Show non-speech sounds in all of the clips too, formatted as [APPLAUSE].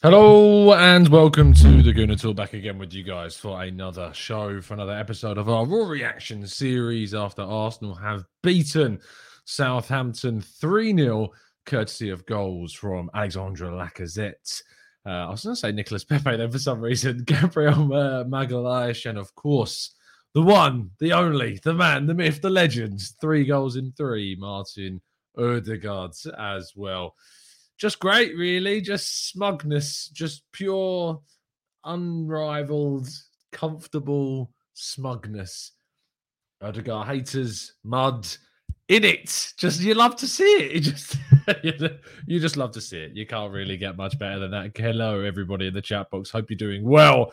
Hello and welcome to the Gooner Talk. Back again with you guys for another show, for another episode of our Raw Reaction series after Arsenal have beaten Southampton 3 0, courtesy of goals from Alexandre Lacazette. Uh, I was going to say Nicolas Pepe then for some reason, [LAUGHS] Gabriel Magalhaes, and of course, the one, the only, the man, the myth, the legend. Three goals in three, Martin Odegaard as well just great, really. Just smugness, just pure, unrivaled, comfortable smugness. Odegaard haters, mud in it. Just you love to see it. [LAUGHS] You just you just love to see it. You can't really get much better than that. Hello, everybody in the chat box. Hope you're doing well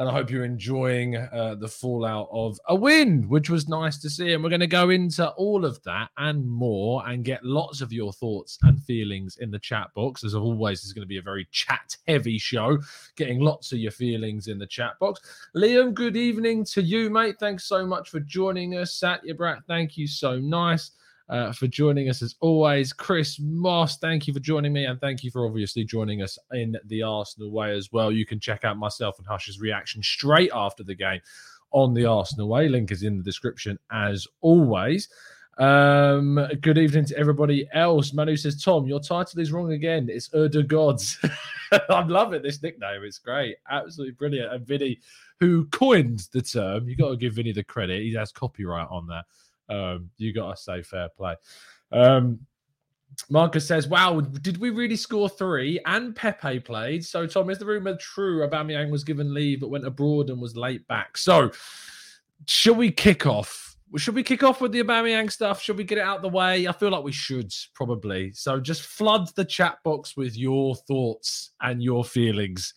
and I hope you're enjoying uh, the fallout of a win, which was nice to see. And we're going to go into all of that and more and get lots of your thoughts and feelings in the chat box. As always, it's going to be a very chat heavy show, getting lots of your feelings in the chat box. Liam, good evening to you, mate. Thanks so much for joining us. Satya Brat, thank you so nice uh, for joining us as always. Chris Moss, thank you for joining me, and thank you for obviously joining us in the Arsenal way as well. You can check out myself and Hush's reaction straight after the game on the Arsenal way. Link is in the description as always. Um, good evening to everybody else. Manu says, Tom, your title is wrong again. It's Urda Gods. [LAUGHS] I'm loving this nickname. It's great. Absolutely brilliant. And Vinny, who coined the term, you got to give Vinny the credit. He has copyright on that. Um, you got to say fair play. Um, Marcus says, "Wow, did we really score three? And Pepe played. So, Tom, is the rumor true? Aubameyang was given leave, but went abroad and was late back. So, should we kick off? Should we kick off with the Aubameyang stuff? Should we get it out the way? I feel like we should probably. So, just flood the chat box with your thoughts and your feelings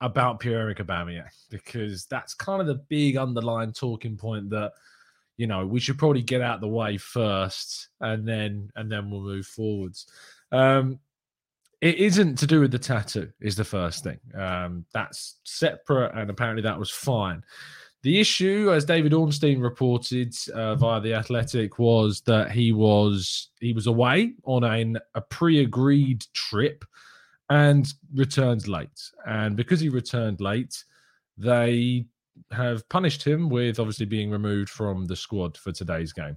about Pierre-Emerick Aubameyang because that's kind of the big underlying talking point that." You know we should probably get out the way first and then and then we'll move forwards. Um it isn't to do with the tattoo is the first thing. Um that's separate and apparently that was fine. The issue as david ornstein reported uh, via the athletic was that he was he was away on a, a pre-agreed trip and returned late. And because he returned late they have punished him with obviously being removed from the squad for today's game.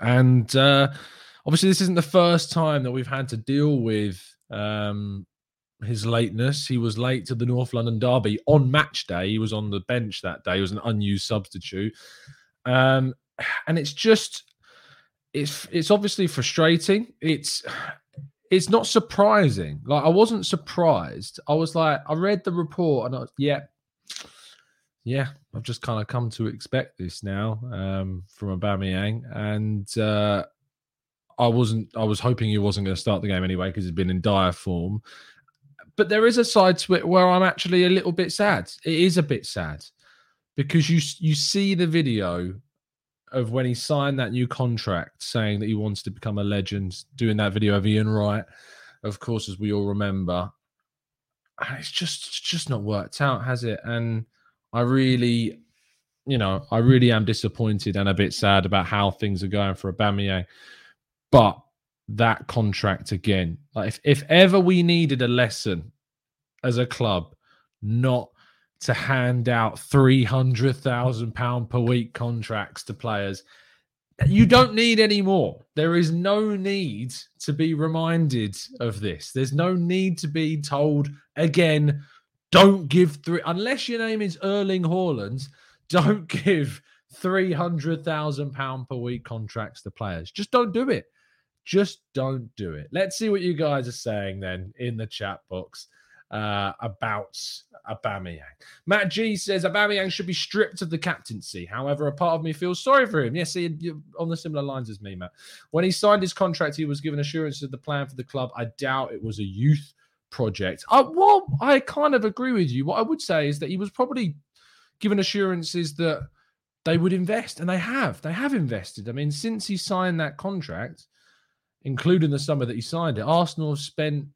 And uh, obviously, this isn't the first time that we've had to deal with um, his lateness. He was late to the North London Derby on match day. He was on the bench that day. He was an unused substitute. Um, and it's just, it's it's obviously frustrating. It's it's not surprising. Like I wasn't surprised. I was like, I read the report and I was, yeah, yeah, I've just kind of come to expect this now um, from Aubameyang, and uh, I wasn't. I was hoping he wasn't going to start the game anyway because he's been in dire form. But there is a side to it where I'm actually a little bit sad. It is a bit sad because you you see the video of when he signed that new contract, saying that he wants to become a legend, doing that video of Ian Wright, of course, as we all remember. And it's just it's just not worked out, has it? And I really, you know, I really am disappointed and a bit sad about how things are going for Aubameyang. But that contract again, like if, if ever we needed a lesson as a club, not to hand out three hundred thousand pound per week contracts to players, you don't need any more. There is no need to be reminded of this. There's no need to be told again. Don't give three unless your name is Erling Haaland don't [LAUGHS] give three hundred thousand pound per week contracts to players. Just don't do it. Just don't do it. Let's see what you guys are saying then in the chat box uh, about Aubameyang. Matt G says Aubameyang should be stripped of the captaincy. However, a part of me feels sorry for him. Yes, he, on the similar lines as me, Matt. When he signed his contract, he was given assurance of the plan for the club. I doubt it was a youth project. I, well, I kind of agree with you. What I would say is that he was probably given assurances that they would invest, and they have. They have invested. I mean, since he signed that contract, including the summer that he signed it, Arsenal have spent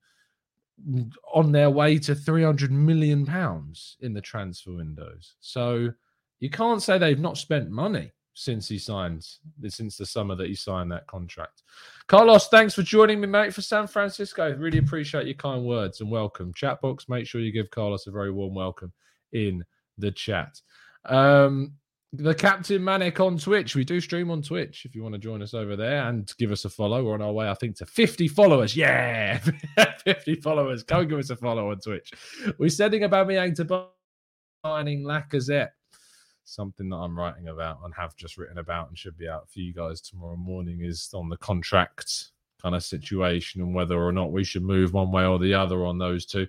on their way to 300 million pounds in the transfer windows. So you can't say they've not spent money since he signed since the summer that he signed that contract. Carlos, thanks for joining me, mate, for San Francisco. Really appreciate your kind words and welcome. Chat box, make sure you give Carlos a very warm welcome in the chat. Um, the Captain Manic on Twitch. We do stream on Twitch if you want to join us over there and give us a follow. We're on our way, I think, to 50 followers. Yeah, [LAUGHS] 50 followers. Go give us a follow on Twitch. We're sending Aubameyang to signing Lacazette. Something that I'm writing about and have just written about and should be out for you guys tomorrow morning is on the contract kind of situation and whether or not we should move one way or the other on those two.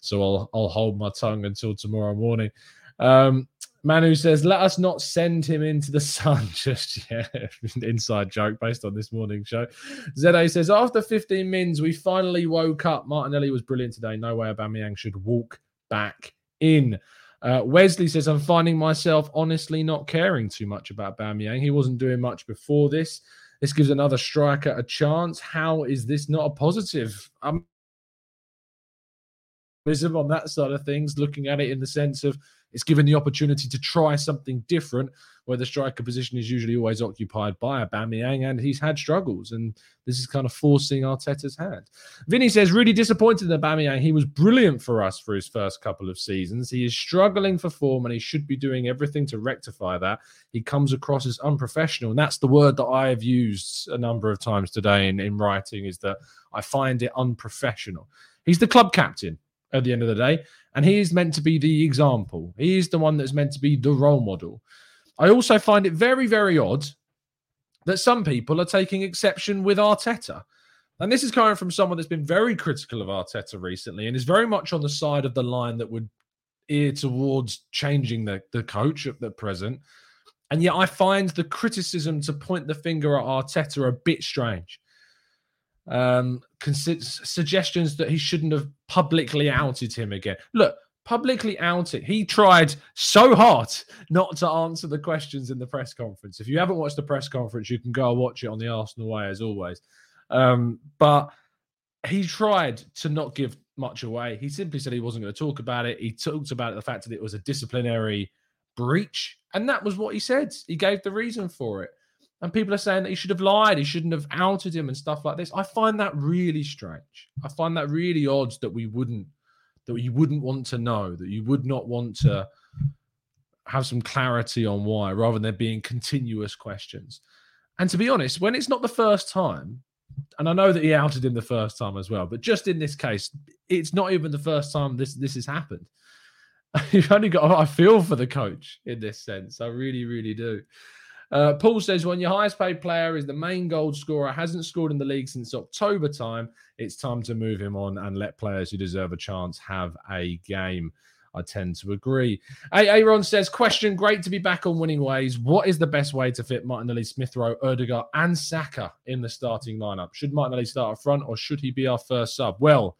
So I'll I'll hold my tongue until tomorrow morning. Um, Manu says, let us not send him into the [LAUGHS] sun just yet. [LAUGHS] Inside joke based on this morning show. Zede says, after 15 mins, we finally woke up. Martinelli was brilliant today. No way Aubameyang should walk back in. Uh, Wesley says, I'm finding myself honestly not caring too much about Aubameyang. He wasn't doing much before this. This gives another striker a chance. How is this not a positive? I'm on that side of things, looking at it in the sense of it's given the opportunity to try something different where the striker position is usually always occupied by Aubameyang, and he's had struggles, and this is kind of forcing Arteta's hand. Vinny says, really disappointed in Aubameyang. He was brilliant for us for his first couple of seasons. He is struggling for form, and he should be doing everything to rectify that. He comes across as unprofessional, and that's the word that I have used a number of times today in, in writing, is that I find it unprofessional. He's the club captain at the end of the day. And he is meant to be the example. He is the one that's meant to be the role model. I also find it very, very odd that some people are taking exception with Arteta. And this is coming from someone that's been very critical of Arteta recently and is very much on the side of the line that would ear towards changing the, the coach at the present. And yet I find the criticism to point the finger at Arteta a bit strange um, suggestions that he shouldn't have publicly outed him again. Look, publicly outed. He tried so hard not to answer the questions in the press conference. If you haven't watched the press conference, you can go watch it on the Arsenal way as always. Um, but he tried to not give much away. He simply said he wasn't going to talk about it. He talked about the fact that it was a disciplinary breach, and that was what he said. He gave the reason for it. And people are saying that he should have lied, he shouldn't have outed him and stuff like this. I find that really strange. I find that really odd that we wouldn't that you wouldn't want to know, that you would not want to have some clarity on why, rather than there being continuous questions. And to be honest, when it's not the first time, and I know that he outed him the first time as well, but just in this case, it's not even the first time this this has happened. [LAUGHS] You've only got I feel for the coach in this sense. I really, really do. Uh, Paul says, when your highest paid player is the main goal scorer, hasn't scored in the league since October time, it's time to move him on and let players who deserve a chance have a game. I tend to agree. Aaron says, question, great to be back on winning ways. What is the best way to fit Martinelli, Smith Rowe, Odegaard, and Saka in the starting lineup? Should Martinelli start up front or should he be our first sub? Well,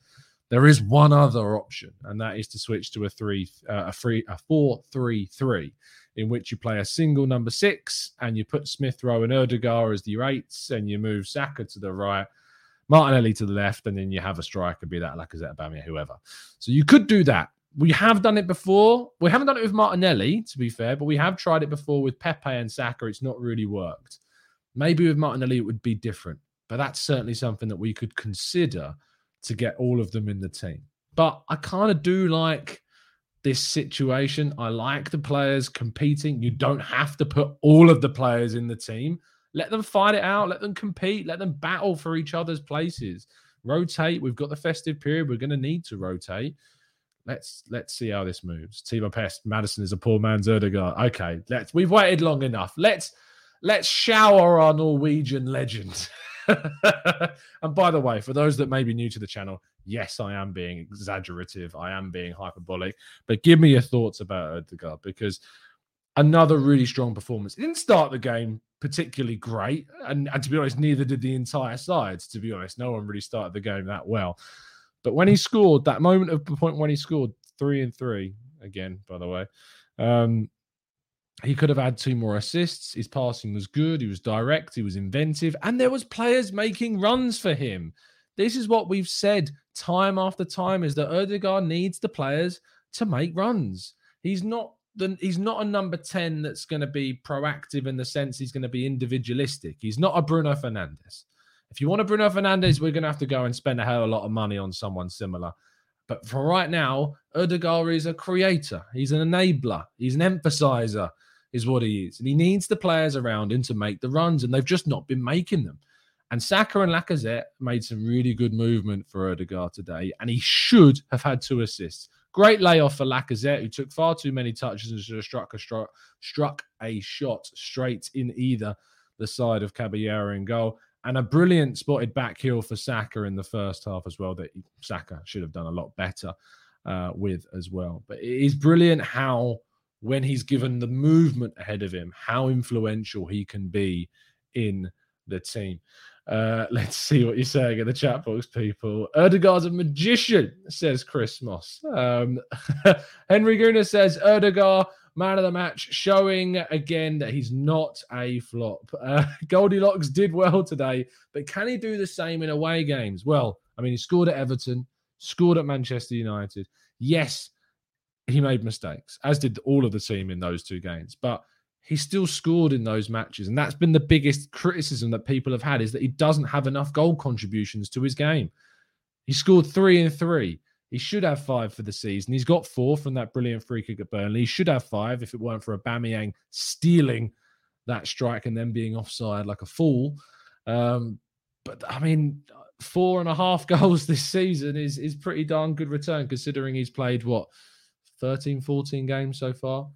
there is one other option, and that is to switch to a three, uh, a three, a four-three-three in which you play a single number six and you put Smith Rowe and Odegaard as the eights and you move Saka to the right, Martinelli to the left, and then you have a striker, be that Lacazette, Aubameyang, whoever. So you could do that. we have done it before. We haven't done it with Martinelli, to be fair, but we have tried it before with Pepe and Saka. It's not really worked. Maybe with Martinelli, it would be different, but that's certainly something that we could consider to get all of them in the team. But I kind of do like this situation. I like the players competing. You don't have to put all of the players in the team. Let them fight it out. Let them compete. Let them battle for each other's places. Rotate. We've got the festive period. We're going to need to rotate. Let's let's see how this moves. Timo Pest, Maddison is a poor man's Odegaard. Okay, let's. We've waited long enough. Let's let's shower our Norwegian legend. [LAUGHS] [LAUGHS] and by the way, for those that may be new to the channel, yes, I am being exaggerative. I am being hyperbolic. But give me your thoughts about Odegaard because another really strong performance. He didn't start the game particularly great. And, and to be honest, neither did the entire side. To be honest, no one really started the game that well. But when he scored, that moment of point when he scored three and three, again, by the way, um, he could have had two more assists. His passing was good. He was direct. He was inventive. And there was players making runs for him. This is what we've said time after time is that Odegaard needs the players to make runs. He's not the, he's not a number 10 that's going to be proactive in the sense he's going to be individualistic. He's not a Bruno Fernandes. If you want a Bruno Fernandes, we're going to have to go and spend a hell of a lot of money on someone similar. But for right now, Odegaard is a creator. He's an enabler. He's an emphasizer, is what he is. And he needs the players around him to make the runs, and they've just not been making them. And Saka and Lacazette made some really good movement for Odegaard today, and he should have had two assists. Great layoff for Lacazette, who took far too many touches and should have struck a, struck, struck a shot straight in either the side of Caballero in goal. And a brilliant spotted back heel for Saka in the first half as well, that Saka should have done a lot better uh, with as well. But it is brilliant how, when he's given the movement ahead of him, how influential he can be in the team. Uh, [LAUGHS] let's see what you're saying in the chat box, people. Odegaard's a magician, says Chris Moss. Um, [LAUGHS] Henry Guna says Odegaard, man of the match, showing again that he's not a flop. [LAUGHS] Uh, Goldilocks did well today, but can he do the same in away games? Well, I mean, he scored at Everton, scored at Manchester United. Yes, he made mistakes, as did all of the team in those two games, but he still scored in those matches and that's been the biggest criticism that people have had is that he doesn't have enough goal contributions to his game. He scored three and three. He should have five for the season. He's got four from that brilliant free kick at burnley. He should have five if it weren't for Aubameyang stealing that strike and then being offside like a fool. Um, but i mean four and a half [LAUGHS] goals this season is is pretty darn good return considering he's played what 13 14 games so far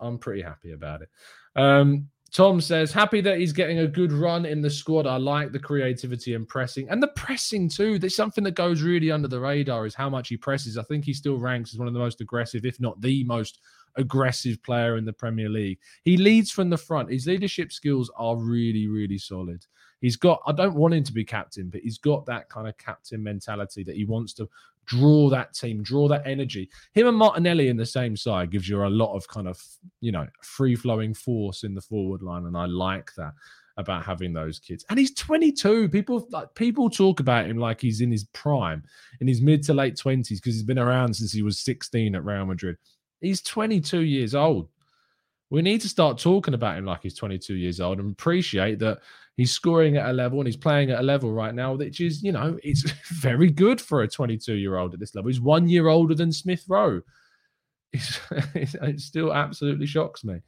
I'm pretty happy about it. Um, Tom says, happy that he's getting a good run in the squad. I like the creativity and pressing. And the pressing, too. There's something that goes really under the radar is how much he presses. I think he still ranks as one of the most aggressive, if not the most aggressive player in the Premier League. He leads from the front. His leadership skills are really, really solid. He's got, I don't want him to be captain, but he's got that kind of captain mentality that he wants to draw that team, draw that energy. Him and Martinelli in the same side gives you a lot of kind of, you know, free flowing force in the forward line. And I like that about having those kids. And he's 22. People like people talk about him like he's in his prime, in his mid to late 20s, because he's been around since he was 16 at Real Madrid. He's 22 years old. We need to start talking about him like he's 22 years old and appreciate that he's scoring at a level and he's playing at a level right now, which is, you know, it's [LAUGHS] very good for a 22 year old at this level. He's one year older than Smith Rowe. [LAUGHS] it still absolutely shocks me.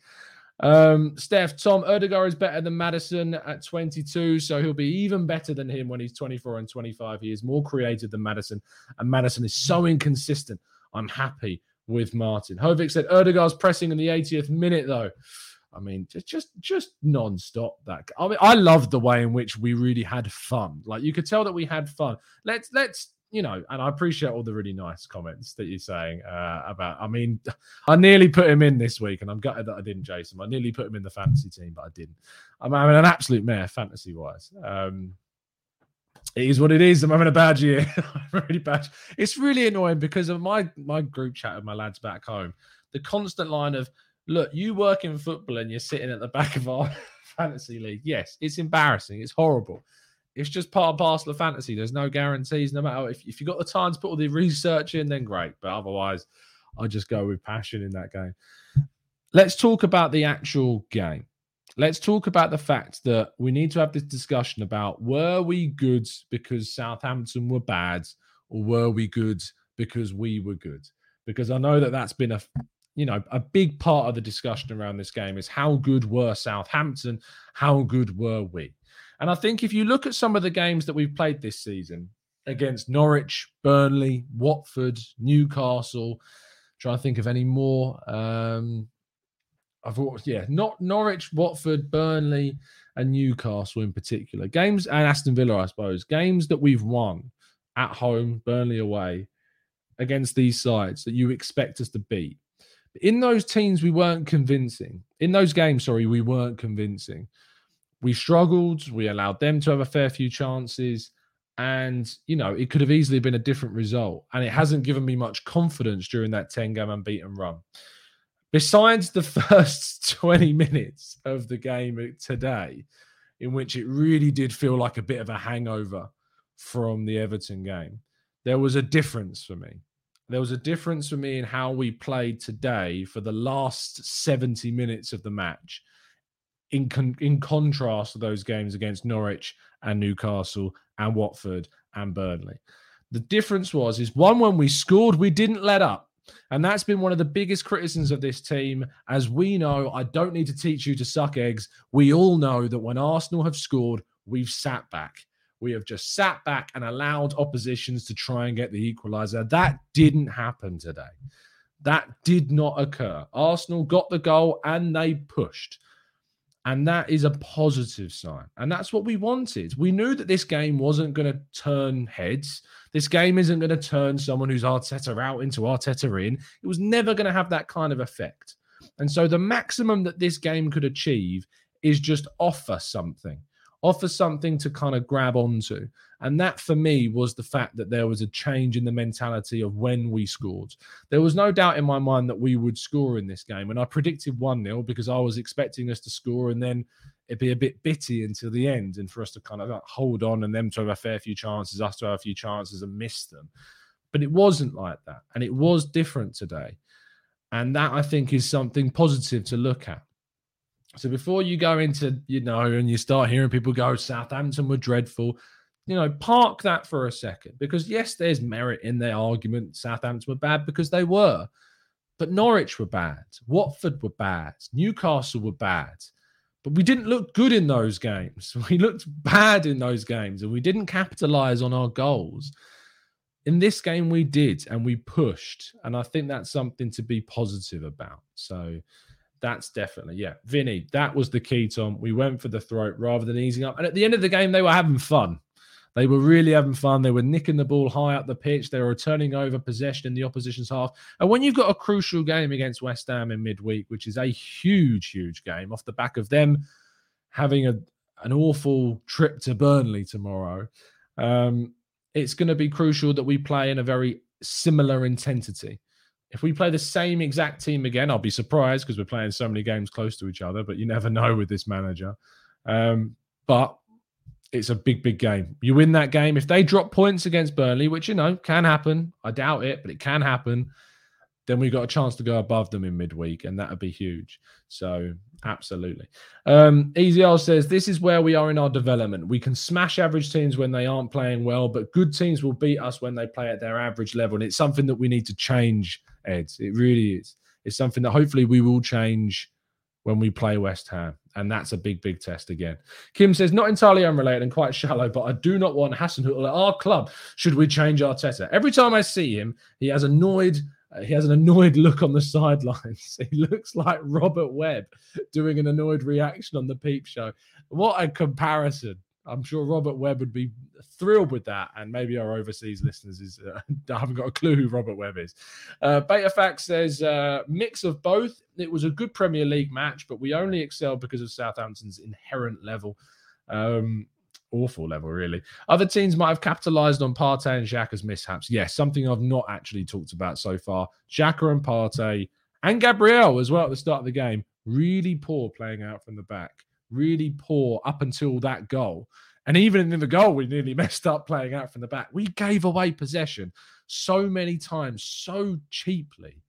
Um, Steph, Tom Odegaard is better than Maddison at 22, so he'll be even better than him when he's 24 and 25. He is more creative than Maddison, and Maddison is so inconsistent. I'm happy with Martin. Hovik said Odegaard's pressing in the 80th minute, though. I mean, just just just non-stop that. I mean, I love the way in which we really had fun. Like you could tell that we had fun. Let's let's you know, and I appreciate all the really nice comments that you're saying uh, about. I mean, [LAUGHS] I nearly put him in this week, and I'm gutted that I didn't, Jason. I nearly put him in the fantasy team, but I didn't. I'm having an absolute mare fantasy wise. Um, it is what it is. I'm having a bad year. [LAUGHS] really bad. It's really annoying because of my my group chat with my lads back home. The constant line of look, you work in football and you're sitting at the back of our [LAUGHS] fantasy league. Yes, it's embarrassing. It's horrible. It's just part and parcel of fantasy. There's no guarantees. No matter if, if you've got the time to put all the research in, then great. But otherwise, I just go with passion in that game. Let's talk about the actual game. Let's talk about the fact that we need to have this discussion about were we good because Southampton were bad, or were we good because we were good? Because I know that that's been a you know a big part of the discussion around this game is how good were Southampton, how good were we? And I think if you look at some of the games that we've played this season against Norwich, Burnley, Watford, Newcastle, trying to think of any more. Um, I thought, yeah, not Norwich, Watford, Burnley, and Newcastle in particular. Games and Aston Villa, I suppose. Games that we've won at home, Burnley away, against these sides that you expect us to beat. In those teams, we weren't convincing. In those games, sorry, we weren't convincing. We struggled. We allowed them to have a fair few chances. And, you know, it could have easily been a different result. And it hasn't given me much confidence during that 10 game unbeaten run. Besides the [LAUGHS] first 20 minutes of the game today, in which it really did feel like a bit of a hangover from the Everton game, there was a difference for me. There was a difference for me in how we played today for the last 70 minutes of the match, in, con- in contrast to those games against Norwich and Newcastle and Watford and Burnley. The difference was is one when we scored, we didn't let up. And that's been one of the biggest criticisms of this team. As we know, I don't need to teach you to suck eggs. We all know that when Arsenal have scored, we've sat back. We have just sat back and allowed oppositions to try and get the equaliser. That didn't happen today. That did not occur. Arsenal got the goal and they pushed. And that is a positive sign. And that's what we wanted. We knew that this game wasn't going to turn heads. This game isn't going to turn someone who's Arteta out into Arteta in. It was never going to have that kind of effect. And so the maximum that this game could achieve is just offer something offer something to kind of grab onto. And that for me was the fact that there was a change in the mentality of when we scored. There was no doubt in my mind that we would score in this game. And I predicted 1 0 because I was expecting us to score and then it'd be a bit bitty until the end and for us to kind of hold on and them to have a fair few chances, us to have a few chances and miss them. But it wasn't like that. And it was different today. And that I think is something positive to look at. So before you go into, you know, and you start hearing people go, Southampton were dreadful, you know, park that for a second because yes, there's merit in their argument. Southampton were bad because they were, but Norwich were bad, Watford were bad, Newcastle were bad. But we didn't look good in those games. [LAUGHS] We looked bad in those games and we didn't capitalize on our goals. In this game, we did and we pushed. And I think that's something to be positive about. So, that's definitely, yeah. Vinny, that was the key, Tom. We went for the throat rather than easing up. And at the end of the game, they were having fun. They were really having fun. They were nicking the ball high up the pitch. They were turning over possession in the opposition's half. And when you've got a crucial game against West Ham in midweek, which is a huge, huge game off the back of them having a, an awful trip to Burnley tomorrow, um, it's going to be crucial that we play in a very similar intensity. If we play the same exact team again, I'll be surprised because we're playing so many games close to each other, but you never [LAUGHS] know with this manager. Um, but it's a big, big game. You win that game. If they drop points against Burnley, which, you know, can happen, I doubt it, but it can happen, then we've got a chance to go above them in midweek, and that would be huge. So, absolutely. Um, L says, This is where we are in our development. We can smash average teams when they aren't playing well, but good teams will beat us when they play at their average level. And it's something that we need to change Ed. It really is. It's something that hopefully we will change when we play West Ham. And that's a big, big test again. Kim says, not entirely unrelated and quite shallow, but I do not want Hassan Hasenhüttl at our club. Should we change Arteta? Every time I see him, he has annoyed. Uh, he has an annoyed look on the [LAUGHS] sidelines. He looks like Robert Webb doing an annoyed reaction on the Peep Show. What a comparison! I'm sure Robert Webb would be thrilled with that, and maybe our overseas listeners is uh, [LAUGHS] haven't got a clue who Robert Webb is. Uh, Betafax says uh, mix of both. It was a good Premier League match, but we only excelled because of Southampton's inherent level. Um, awful level, really. Other teams might have capitalized on Partey and Xhaka's mishaps. Yes, something I've not actually talked about so far. Xhaka and Partey and Gabriel as well at the start of the game. Really poor playing out from the back really poor up until that goal. And even in the goal, we nearly [LAUGHS] messed up playing out from the back. We gave away possession so many times, so cheaply.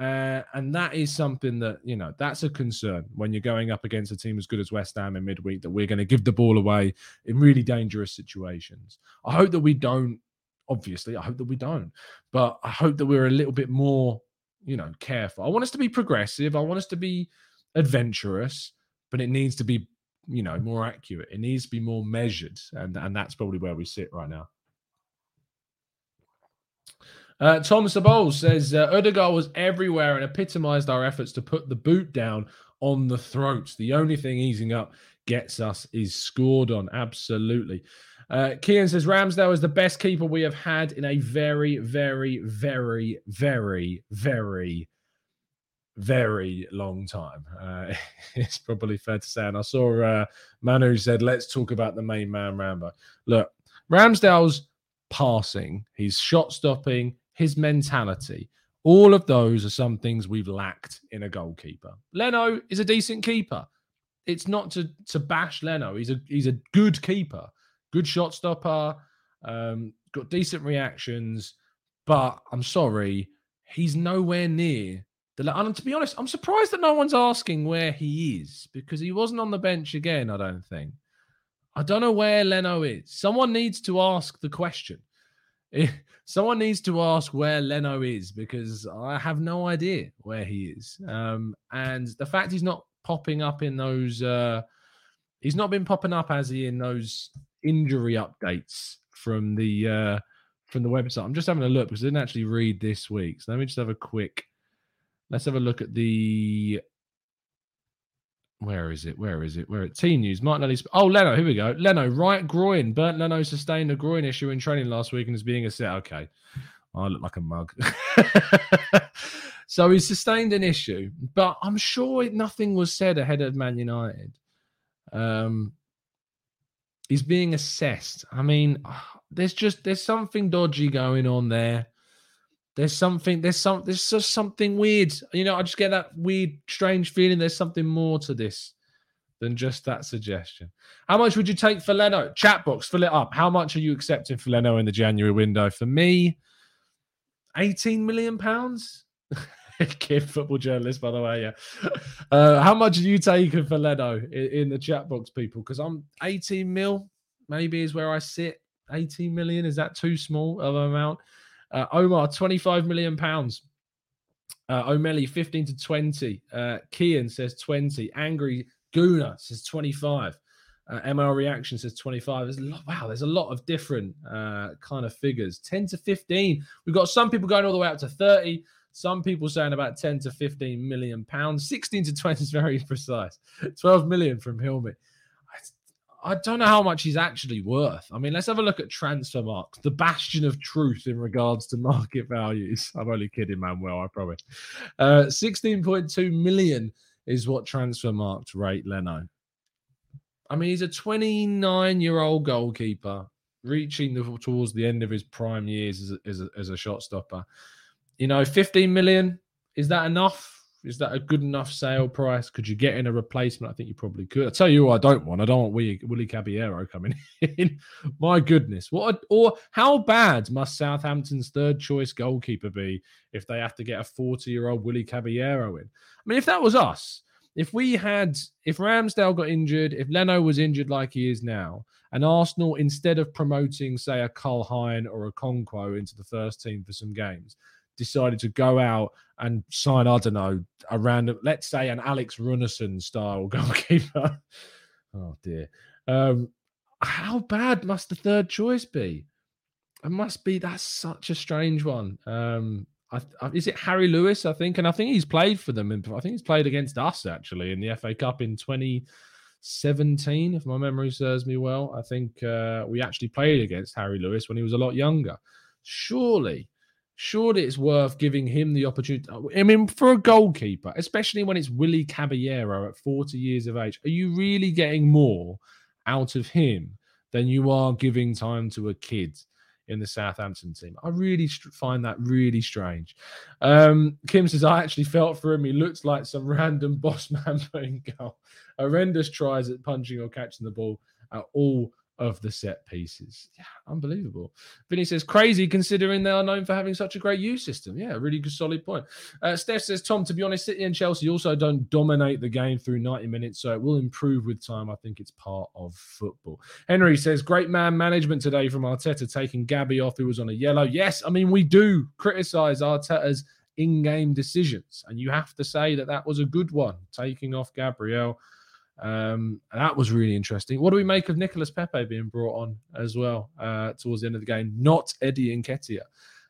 Uh, and that is something that, you know, that's a concern when you're going up against a team as good as West Ham in midweek that we're going to give the ball away in really dangerous situations. I hope that we don't, obviously, I hope that we don't, but I hope that we're a little bit more, you know, careful. I want us to be progressive. I want us to be adventurous, but it needs to be, you know, more accurate. It needs to be more measured. And, and that's probably where we sit right now. Uh, Tom Sabol says uh, was everywhere and epitomised our efforts to put the boot down on the throats. The only thing easing up gets us is scored on. Absolutely. Uh, Kian says Ramsdale is the best keeper we have had in a very, very, very, very, very, very long time. Uh, [LAUGHS] it's probably fair to say. And I saw uh, Manu said, let's talk about the main man, Rambo. Look, Ramsdale's passing, he's shot stopping, his mentality. All of those are some things we've lacked in a goalkeeper. Leno is a decent keeper. It's not to to bash Leno. He's a he's a good keeper, good shot stopper, um, got decent reactions. But I'm sorry, he's nowhere near the. And to be honest, I'm surprised that no one's asking where he is because he wasn't on the bench again. I don't think. I don't know where Leno is. Someone needs to ask the question. [LAUGHS] someone needs to ask where Leno is because I have no idea where he is. Um, and the fact he's not popping up in those, uh, he's not been popping up as he in those injury updates from the uh, from the website. I'm just having a look because I didn't actually read this week. So let me just have a quick. Let's have a look at the where is it? Where is it? Where it? Team news. Martinelli. Oh, Leno. Here we go. Leno, right groin. Bernd Leno sustained a groin issue in training last week and is being assessed. Okay. I look like a mug. [LAUGHS] so he sustained an issue, but I'm sure nothing was said ahead of Man United. Um, he's being assessed. I mean, [SIGHS] there's just there's something dodgy going on there. There's something, there's some, there's just something weird. You know, I just get that weird, strange feeling. There's something more to this than just that suggestion. How much would you take for Leno? Chat box, fill it up. How much are you accepting for Leno in the January window? For me, 18 million pounds. [LAUGHS] Kid football journalist, by the way. Yeah. [LAUGHS] Uh, how much are you taking for Leno in, in the chat box, people? Because I'm 18 mil, maybe is where I sit. 18 million is that too small of an amount? Uh, Omar, 25 million pounds. Uh, O'Malley, 15 to 20. Uh, Kian says 20. Angry Guna says 25. Uh, ML Reaction says 25. There's a lot, wow, there's a lot of different uh, kind of figures. 10 to 15. We've got some people going all the way up to 30. Some people saying about 10 to 15 million pounds. 16 to 20 is very [LAUGHS] precise. 12 million from Hilmy. I don't know how much he's actually worth. I mean, let's have a look at Transfermarkt, the bastion of truth in regards to [LAUGHS] market values. I'm only kidding, Manuel, I promise. Uh, 16.2 million is what transfer Transfermarkt rate Leno. I mean, he's a 29 year old goalkeeper reaching the, towards the end of his prime years as a, as a, as a shot stopper. You know, 15 million, is that enough? Is that a good enough sale price? Could you get in a replacement? I think you probably could. I tell you what, I don't want. I don't want Willie, Willie Caballero coming [LAUGHS] in. My goodness, what? A, or how bad must Southampton's third choice goalkeeper be if they have to get a forty-year-old Willie Caballero in? I mean, if that was us, if we had, if Ramsdale got injured, if Leno was injured like he is now, and Arsenal instead of promoting, say, a Karl Hein or a Okonkwo into the first team for some games, decided to go out and sign, I don't know, a random, let's say an Alex Runarsson style [LAUGHS] goalkeeper. oh dear. Um, how bad must the third choice be? It must be. That's such a strange one. Um, I, I, is it Harry Lewis? I think, and I think he's played for them. I think he's played against us actually in the FA Cup in 2017, if my memory serves me well. I think uh, we actually played against Harry Lewis when he was a lot younger. Surely surely it's worth giving him the opportunity. I mean, for a goalkeeper, especially when it's Willie Caballero at 40 years of age, are you really getting more out of him than you are giving time to a kid? in the Southampton team. I really find that really strange. Um, Kim says, I actually felt for him. He looks like some random [LAUGHS] boss man playing goal. Horrendous tries at punching or catching the ball are all of the set pieces. Yeah, unbelievable. Vinny says, crazy considering they are known for having such a great youth system. Yeah, really good, solid point. Uh, Steph says, Tom, to be honest, City and Chelsea also don't dominate the game through 90 minutes, so it will improve with time. I think it's part of football. Henry says, great man management today from Arteta, taking Gabby off, who was on a yellow. Yes, I mean, we do criticize Arteta's in game decisions, and you have to say that that was a good one, taking off Gabriel. Um, that was really interesting. What do we make of Nicolas Pepe being brought on as well uh, towards the end of the game? Not Eddie Nketiah.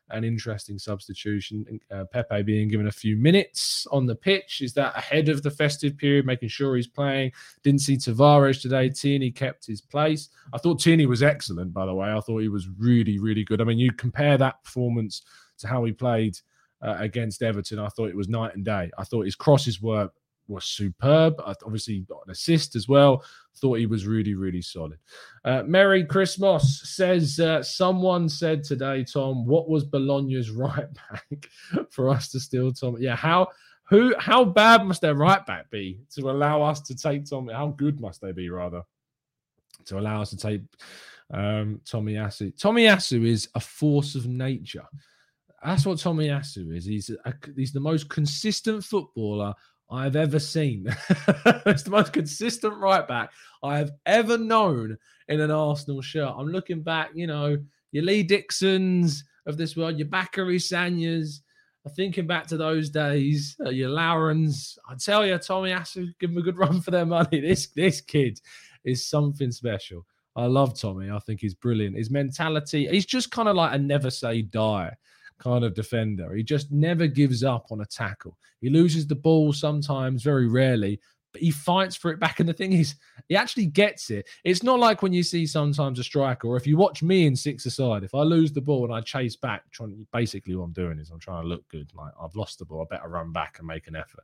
An interesting substitution. Uh, Pepe being given a few minutes on the pitch. Is that ahead of the festive period, making sure he's playing? Didn't see Tavares today. Tierney kept his place. I thought Tierney was excellent, by the way. I thought he was really, really good. I mean, you compare that performance to how he played uh, against Everton. I thought it was night and day. I thought his crosses were was superb. Obviously, got an assist as well. Thought he was really, really solid. Uh, Merry Christmas says uh, someone said today, Tom, what was Bologna's [LAUGHS] right back for us to steal Tom? Yeah, how who how bad must their right back be to allow us to take Tom? How good must they be rather to allow us to take um, Tomiyasu? Tommy Asu is a force of nature. That's what Tomiyasu is. He's a, he's the most consistent footballer I've ever seen. [LAUGHS] it's the most consistent right back I have ever known in an Arsenal shirt. I'm looking back, you know, your Lee Dixons of this world, your Bacary Sagnas. I'm thinking back to those days, uh, your Laurens. I tell you, Tomiyasu, give him a good run for their money. [LAUGHS] This this kid is something special. I love Tommy. I think he's brilliant. His mentality, he's just kind of like a never say die kind of defender. He just never gives up on a tackle. He loses the ball sometimes, very rarely, but he fights for it back. And the thing is, he actually gets it. It's not like when you see sometimes a striker, or if you watch me in six aside, if I lose the ball and I chase back, trying basically what I'm doing is I'm trying to look good. Like I've lost the ball, I better run back and make an effort.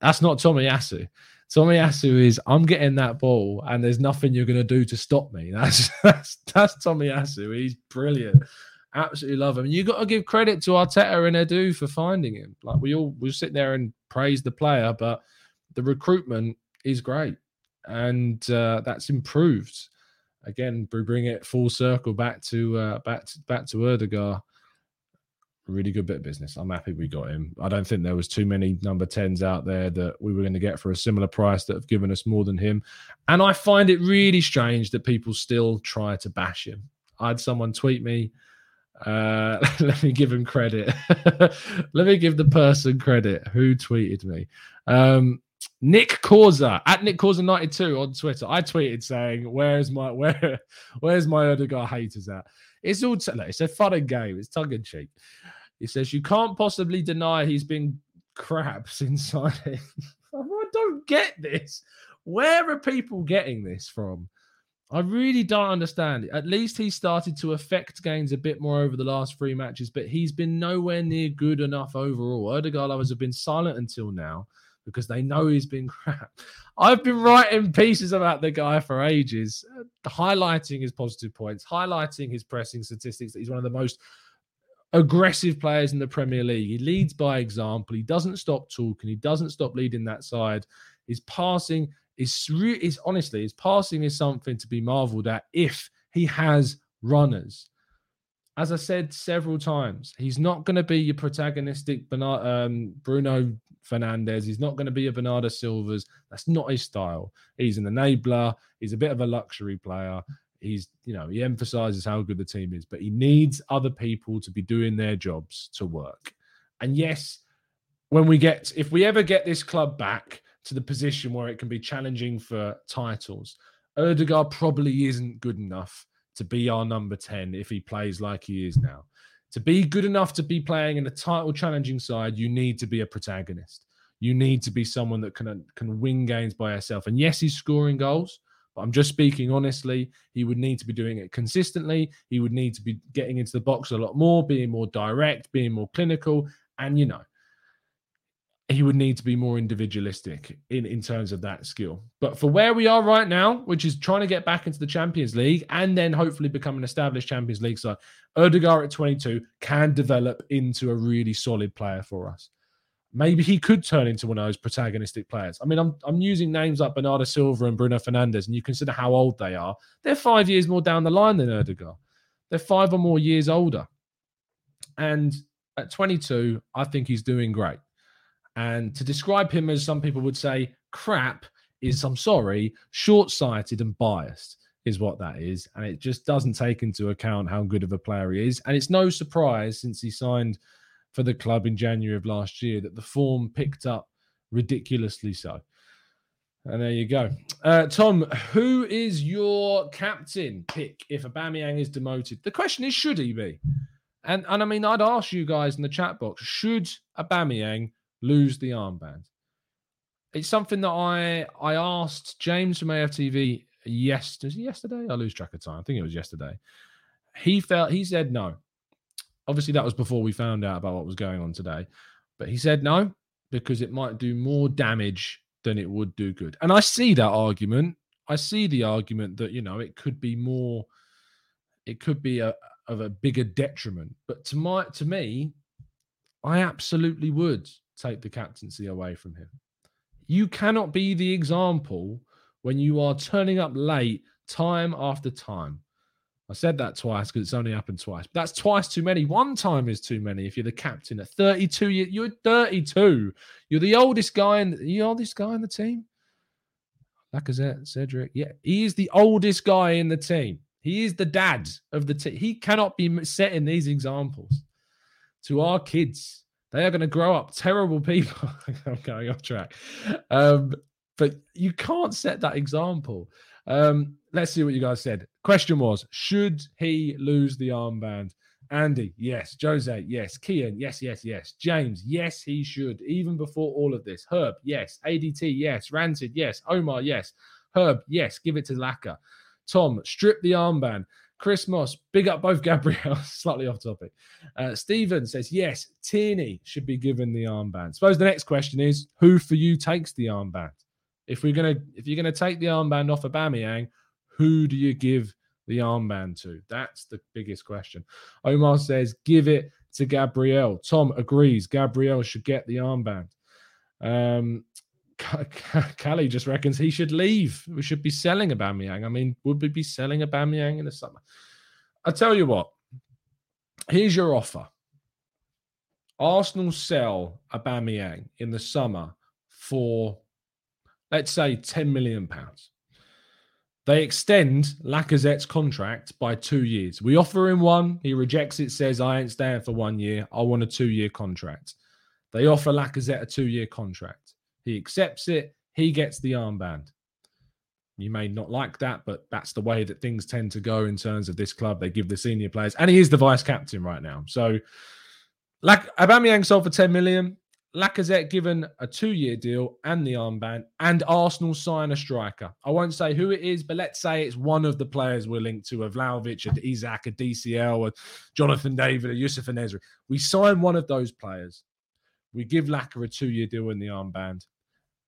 That's not Tomiyasu. Tommy Asu is I'm getting that ball and there's nothing you're gonna do to stop me. [LAUGHS] That's that's that's Tomiyasu. He's brilliant. Absolutely love him. And you got to give credit to Arteta and Edu for finding him. Like we all we sit there and praise the player, but the recruitment is great, and uh, that's improved. Again, we bring it full circle back to uh, back to, back to Ødegaard. Really good bit of business. I'm happy we got him. I don't think there was too many number tens out there that we were going to get for a similar price that have given us more than him. And I find it really strange that people still try to bash him. I had someone tweet me uh, [LAUGHS] let me give him credit. [LAUGHS] let me give the person credit who tweeted me. Um, Nick Causa at Nick Causa 92 on Twitter. I tweeted saying, "Where's my [LAUGHS] where? Where's my Ødegaard haters at?" It's all t- it's a fun and game. It's tongue in cheek. He says you can't possibly deny he's been crap since signing. I don't get this. Where are people getting this from? I really don't understand it. At least he started to affect games a bit more over the last three matches, but he's been nowhere near good enough overall. Lovers have been silent until now because they know he's been [LAUGHS] crap. I've been writing pieces about the guy for ages, uh, highlighting his positive points, highlighting his pressing statistics. That he's one of the most aggressive players in the Premier League. He leads by example. He doesn't stop talking. He doesn't stop leading that side. His passing is re- is honestly his passing is something to be marveled at if he has runners. As I said several times, he's not going to be your protagonistic um, Bruno Fernandes. He's not going to be a Bernardo Silvas. That's not his style. He's an enabler. He's a bit of a luxury player. He's, you know, he emphasizes how good the team is, but he needs other people to be doing their jobs to work. And yes, when we get, if we ever get this club back, to the position where it can be challenging for titles. Ødegaard probably isn't good enough to be our number 10 if he plays like he is now. To be good enough to be playing in a title challenging side, you need to be a protagonist. You need to be someone that can can win games by herself. And yes, he's scoring goals, but I'm just speaking honestly. He would need to be doing it consistently. He would need to be getting into the box a lot more, being more direct, being more clinical. And you know, he would need to be more individualistic in, in terms of that skill. But for where we are right now, which is trying to get back into the Champions League and then hopefully become an established Champions League side, Ødegaard at 22 can develop into a really solid player for us. maybe he could turn into one of those protagonistic players. I mean, I'm I'm using names like Bernardo Silva and Bruno Fernandes, and you consider how old they are. They're five years more down the line than Ødegaard. They're five or more years older. And at 22, I think he's doing great. And to describe him as some people would say, crap, is, I'm sorry, short sighted and biased, is what that is. And it just doesn't take into account how good of a player he is. And it's no surprise since he signed for the club in January of last year that the form picked up ridiculously so. And there you go. Uh, Tom, who is your captain pick if Aubameyang is demoted? The question is, should he be? And and I mean, I'd ask you guys in the chat box: Should Aubameyang lose the armband? It's something that I I asked James from AFTV yesterday. Yesterday, I lose track of time. I think it was yesterday. He felt he said no. Obviously, that was before we found out about what was going on today. But he said no because it might do more damage than it would do good. And I see that argument. I see the argument that you know it could be more. It could be a, of a bigger detriment. But to my to me, I absolutely would take the captaincy away from him. You cannot be the example when you are turning up late time after time. I said that twice because it's only happened twice. But that's twice too many. One time is too many if you're the captain at 32. You're 32. You're the oldest guy in the oldest guy in the team. Lacazette, Cedric. Yeah, he is the oldest guy in the team. He is the dad of the team. He cannot be setting these examples to our kids. They are going to grow up terrible people. [LAUGHS] I'm going off track. Um, but you can't set that example. Um, let's see what you guys said. Question was Should he lose the armband? Andy, yes. Jose, yes. Kian, yes, yes, yes. James, yes, he should. Even before all of this. Herb, yes. ADT, yes. Rancid, yes. Omar, yes. Herb, yes. Give it to Laka. Tom, strip the armband. Chris Moss, big up both Gabriel. [LAUGHS] Slightly off topic. Uh, Stephen says, yes, Tierney should be given the armband. Suppose the next question is, who for you takes the armband? If we're gonna, if you're gonna take the armband off of Aubameyang, who do you give the armband to? That's the biggest question. Omar says, give it to Gabriel. Tom agrees. Gabriel should get the armband. Um, Callie just reckons he should leave. We should be selling a Aubameyang. I mean, would we be selling a Aubameyang in the summer? I tell you what. Here's your offer. Arsenal sell a Aubameyang in the summer for, let's say, ten million pounds. They extend Lacazette's contract by two years. We offer him one. He rejects it, says, I ain't staying for one year. I want a two year contract. They offer Lacazette a two year contract. He accepts it. He gets the armband. You may not like that, but that's the way that things tend to go in terms of this club. They give the senior players, and he is the vice captain right now. So, like Aubameyang sold for 10 million. Lacazette given a two-year deal and the armband, and Arsenal sign a striker. I won't say who it is, but let's say it's one of the players we're linked to: a Vlahovic, a Isak, a DCL, a Jonathan David, a Yusuf and We sign one of those players. We give Laka a two-year deal in the armband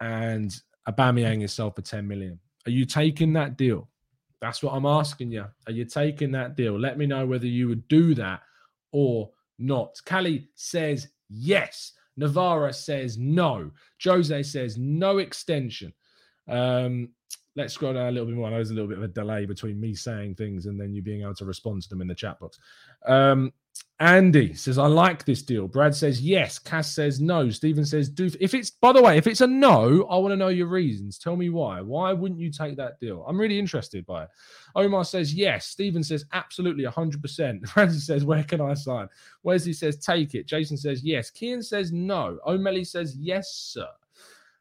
and Aubameyang is sold for 10 million. Are you taking that deal? That's what I'm asking you. Are you taking that deal? Let me know whether you would do that or not. Callie says yes. Navarra says no. Jose says no extension. Um, let's scroll down a little bit more. I know there's a little bit of a delay between me saying things and then you being able to respond to them in the chat box. Um, Andy says, I like this deal. Brad says, yes. Cass says, no. Stephen says, do. If it's, by the way, if it's a no, I want to know your reasons. Tell me why. Why wouldn't you take that deal? I'm really interested by it. Omar says, yes. Stephen says, absolutely 100%. Francis [LAUGHS] says, where can I sign? Wesley says, take it. Jason says, yes. Kian says, no. O'Malley says, yes, sir.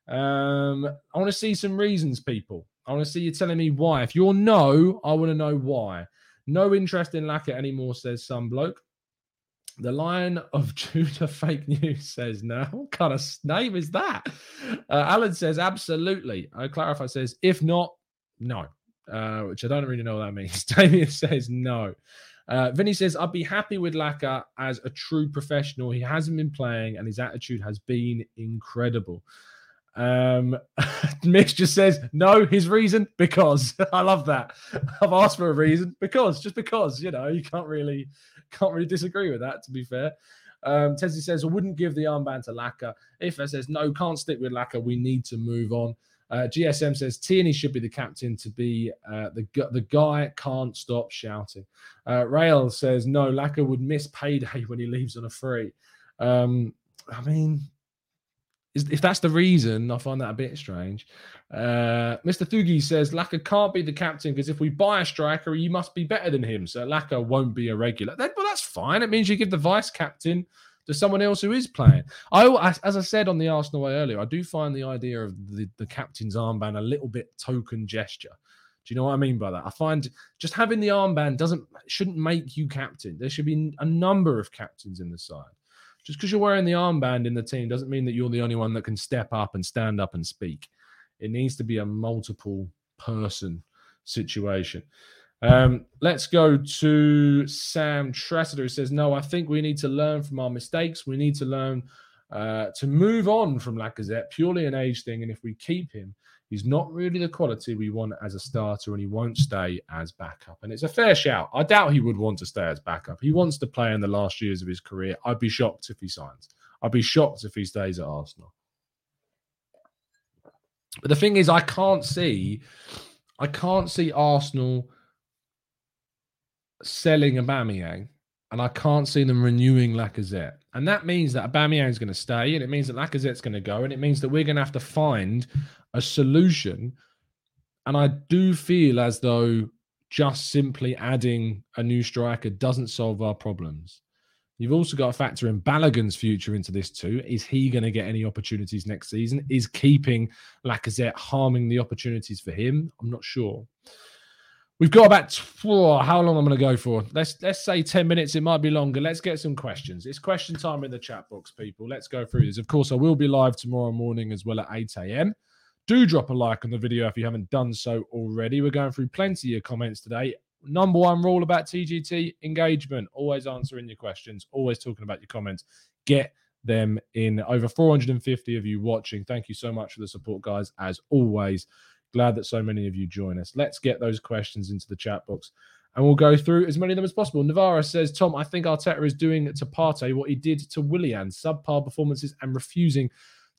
Um, I want to see some reasons, people. I want to see you telling me why. If you're no, I want to know why. No interest in Laka anymore, says some bloke. The Lion of [LAUGHS] Judah fake news says, no. What kind of name is that? Uh, Alan says, absolutely. I clarify, says, if not, no. Uh, which I don't really know what that means. [LAUGHS] Damien says, no. Uh, Vinny says, I'd be happy with Laka as a true professional. He hasn't been playing and his attitude has been incredible. Um, [LAUGHS] Mitch just says no. His reason because [LAUGHS] I love that. I've asked for a reason because just because you know you can't really can't really disagree with that. To be fair, Um, Tessie says, I wouldn't give the armband to Laka. Ifa says, no, can't stick with Laka. We need to move on. Uh, GSM says Tierney should be the captain to be uh, the the guy can't stop shouting. Uh, Rail says no, Laka would miss payday [LAUGHS] when he leaves on a free. Um, I mean, if that's the reason, I find that a bit strange. Uh, Mr. Thugi says Laka can't be the captain because if we buy a striker, you must be better than him. So Laka won't be a regular. That, well, that's fine. It means you give the vice captain to someone else who is playing. I, as I said on the Arsenal way earlier, I do find the idea of the, the captain's armband a little bit token gesture. Do you know what I mean by that? I find just having the armband doesn't shouldn't make you captain. There should be a number of captains in the side. Just because you're wearing the armband in the team doesn't mean that you're the only one that can step up and stand up and speak. It needs to be a multiple person situation. Um, let's go to Sam Tressiter who says, No, I think we need to learn from our mistakes. We need to learn uh, to move on from Lacazette, purely an age thing. And if we keep him, he's not really the quality we want as a starter and he won't stay as backup. And it's a fair shout. I doubt he would want to stay as backup. He wants to play in the last years of his career. I'd be shocked if he signs. I'd be shocked if he stays at Arsenal. But the thing is, I can't see, I can't see Arsenal selling Aubameyang, and I can't see them renewing Lacazette. And that means that Aubameyang is going to stay, and it means that Lacazette's going to go, and it means that we're going to have to find a solution. And I do feel as though just simply adding a new striker doesn't solve our problems. You've also got to factor in Balogun's future into this too. Is he going to get any opportunities next season? Is keeping Lacazette harming the opportunities for him? I'm not sure. We've got about oh, how long I'm going to go for. Let's let's say ten minutes. It might be longer. Let's get some questions. It's question time in the chat box, people. Let's go through this. Of course, I will be live tomorrow morning as well at 8 a.m. Do drop a like on the video if you haven't done so already. We're going through plenty of comments today. Number one rule about TGT engagement. Always answering your questions. Always talking about your comments. Get them in. Over 450 of you watching. Thank you so much for the support, guys. As always. Glad that so many of you join us. Let's get those questions into the chat box and we'll go through as many of them as possible. Navarra says, Tom, I think Arteta is doing to Partey what he did to Willian, subpar performances and refusing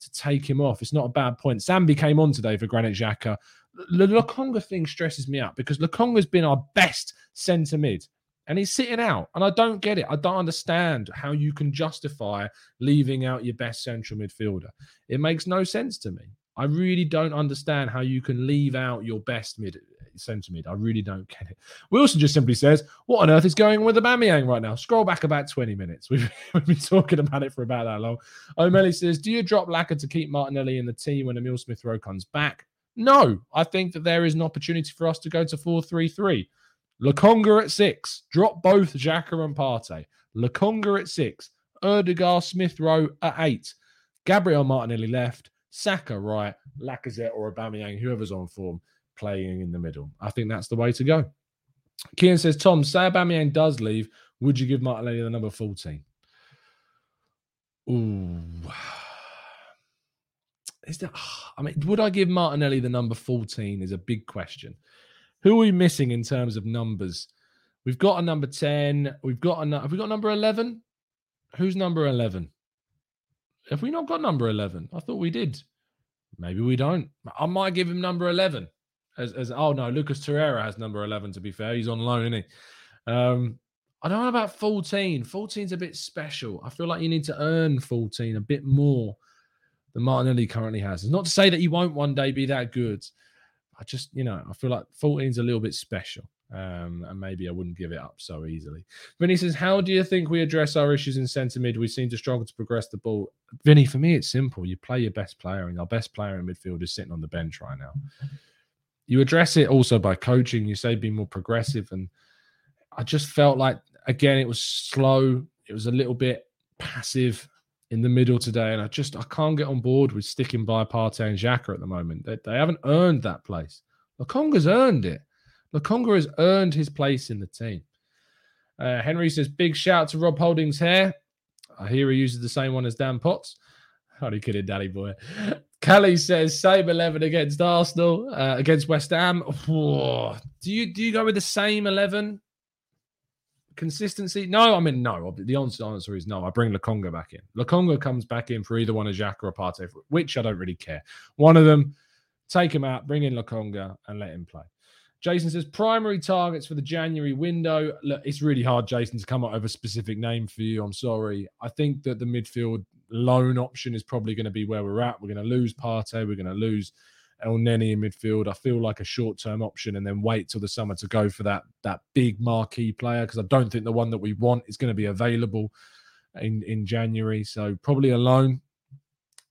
to take him off. It's not a bad point. Sambi came on today for Granit Xhaka. The Lokonga thing stresses me out because Lokonga's been our best centre mid and he's sitting out. And I don't get it. I don't understand how you can justify leaving out your best central midfielder. It makes no sense to me. I really don't understand how you can leave out your best mid centre mid. I really don't get it. Wilson just simply says, "What on earth is going on with Aubameyang right now?" Scroll back about twenty minutes. [LAUGHS] We've, we've been talking about it for about that long. O'Malley says, "Do you drop Laka to keep Martinelli in the team when Emil Smith Rowe comes back?" No, I think that there is an opportunity for us to go to four three three. Lokonga at six. Drop both Xhaka and Partey. Lokonga at six. Ødegaard Smith Rowe at eight. Gabriel Martinelli left. Saka right, Lacazette or Aubameyang, whoever's on form, playing in the middle. I think that's the way to go. Kian says, Tom, say Aubameyang does leave, would you give Martinelli the number 14? Ooh. [SIGHS] Is that, [SIGHS] I mean, would I give Martinelli the number 14 is a big question. Who are we missing in terms of numbers? We've got a number 10. We've got a, have we got number 11? Who's number 11? Have we not got number 11? I thought we did. Maybe we don't. I might give him number 11. As, as oh no, Lucas Torreira has number 11 to be fair. He's on loan, isn't he? Um, I don't know about 14. 14's a bit special. I feel like you need to earn 14 a bit more than Martinelli currently has. It's not to say that he won't one day be that good. I just, you know, I feel like 14's a little bit special. Um, and maybe I wouldn't give it up so easily. Vinny says, How do you think we address our issues in centre mid? We seem to struggle to progress the ball. Vinny, for me, it's simple. You play your best player, and our best player in midfield is sitting on the bench right now. You address it also by coaching. You say be more progressive. And I just felt like, again, it was slow. It was a little bit passive in the middle today. And I just, I can't get on board with sticking by Partey and Xhaka at the moment. They, they haven't earned that place. Lokonga's earned it. Lokonga has earned his place in the team. Uh, Henry says, big shout to Rob Holding's hair. I hear he uses the same one as Dan Potts. You kidding, Daddy boy? Kelly says, same 11 against Arsenal, uh, against West Ham. Do you do you go with the same 11? consistency? No, I mean no. The answer, is no. I bring Lokonga back in. Lokonga comes back in for either one of Xhaka or Partey, which I don't really care. One of them, take him out, bring in Lokonga, and let him play. Jason says primary targets for the January window. Look, it's really hard, Jason, to come up with a specific name for you. I'm sorry. I think that the midfield loan option is probably going to be where we're at. We're going to lose Partey. We're going to lose El Elneny in midfield. I feel like a short term option, and then wait till the summer to go for that that big marquee player because I don't think the one that we want is going to be available in in January. So probably a loan.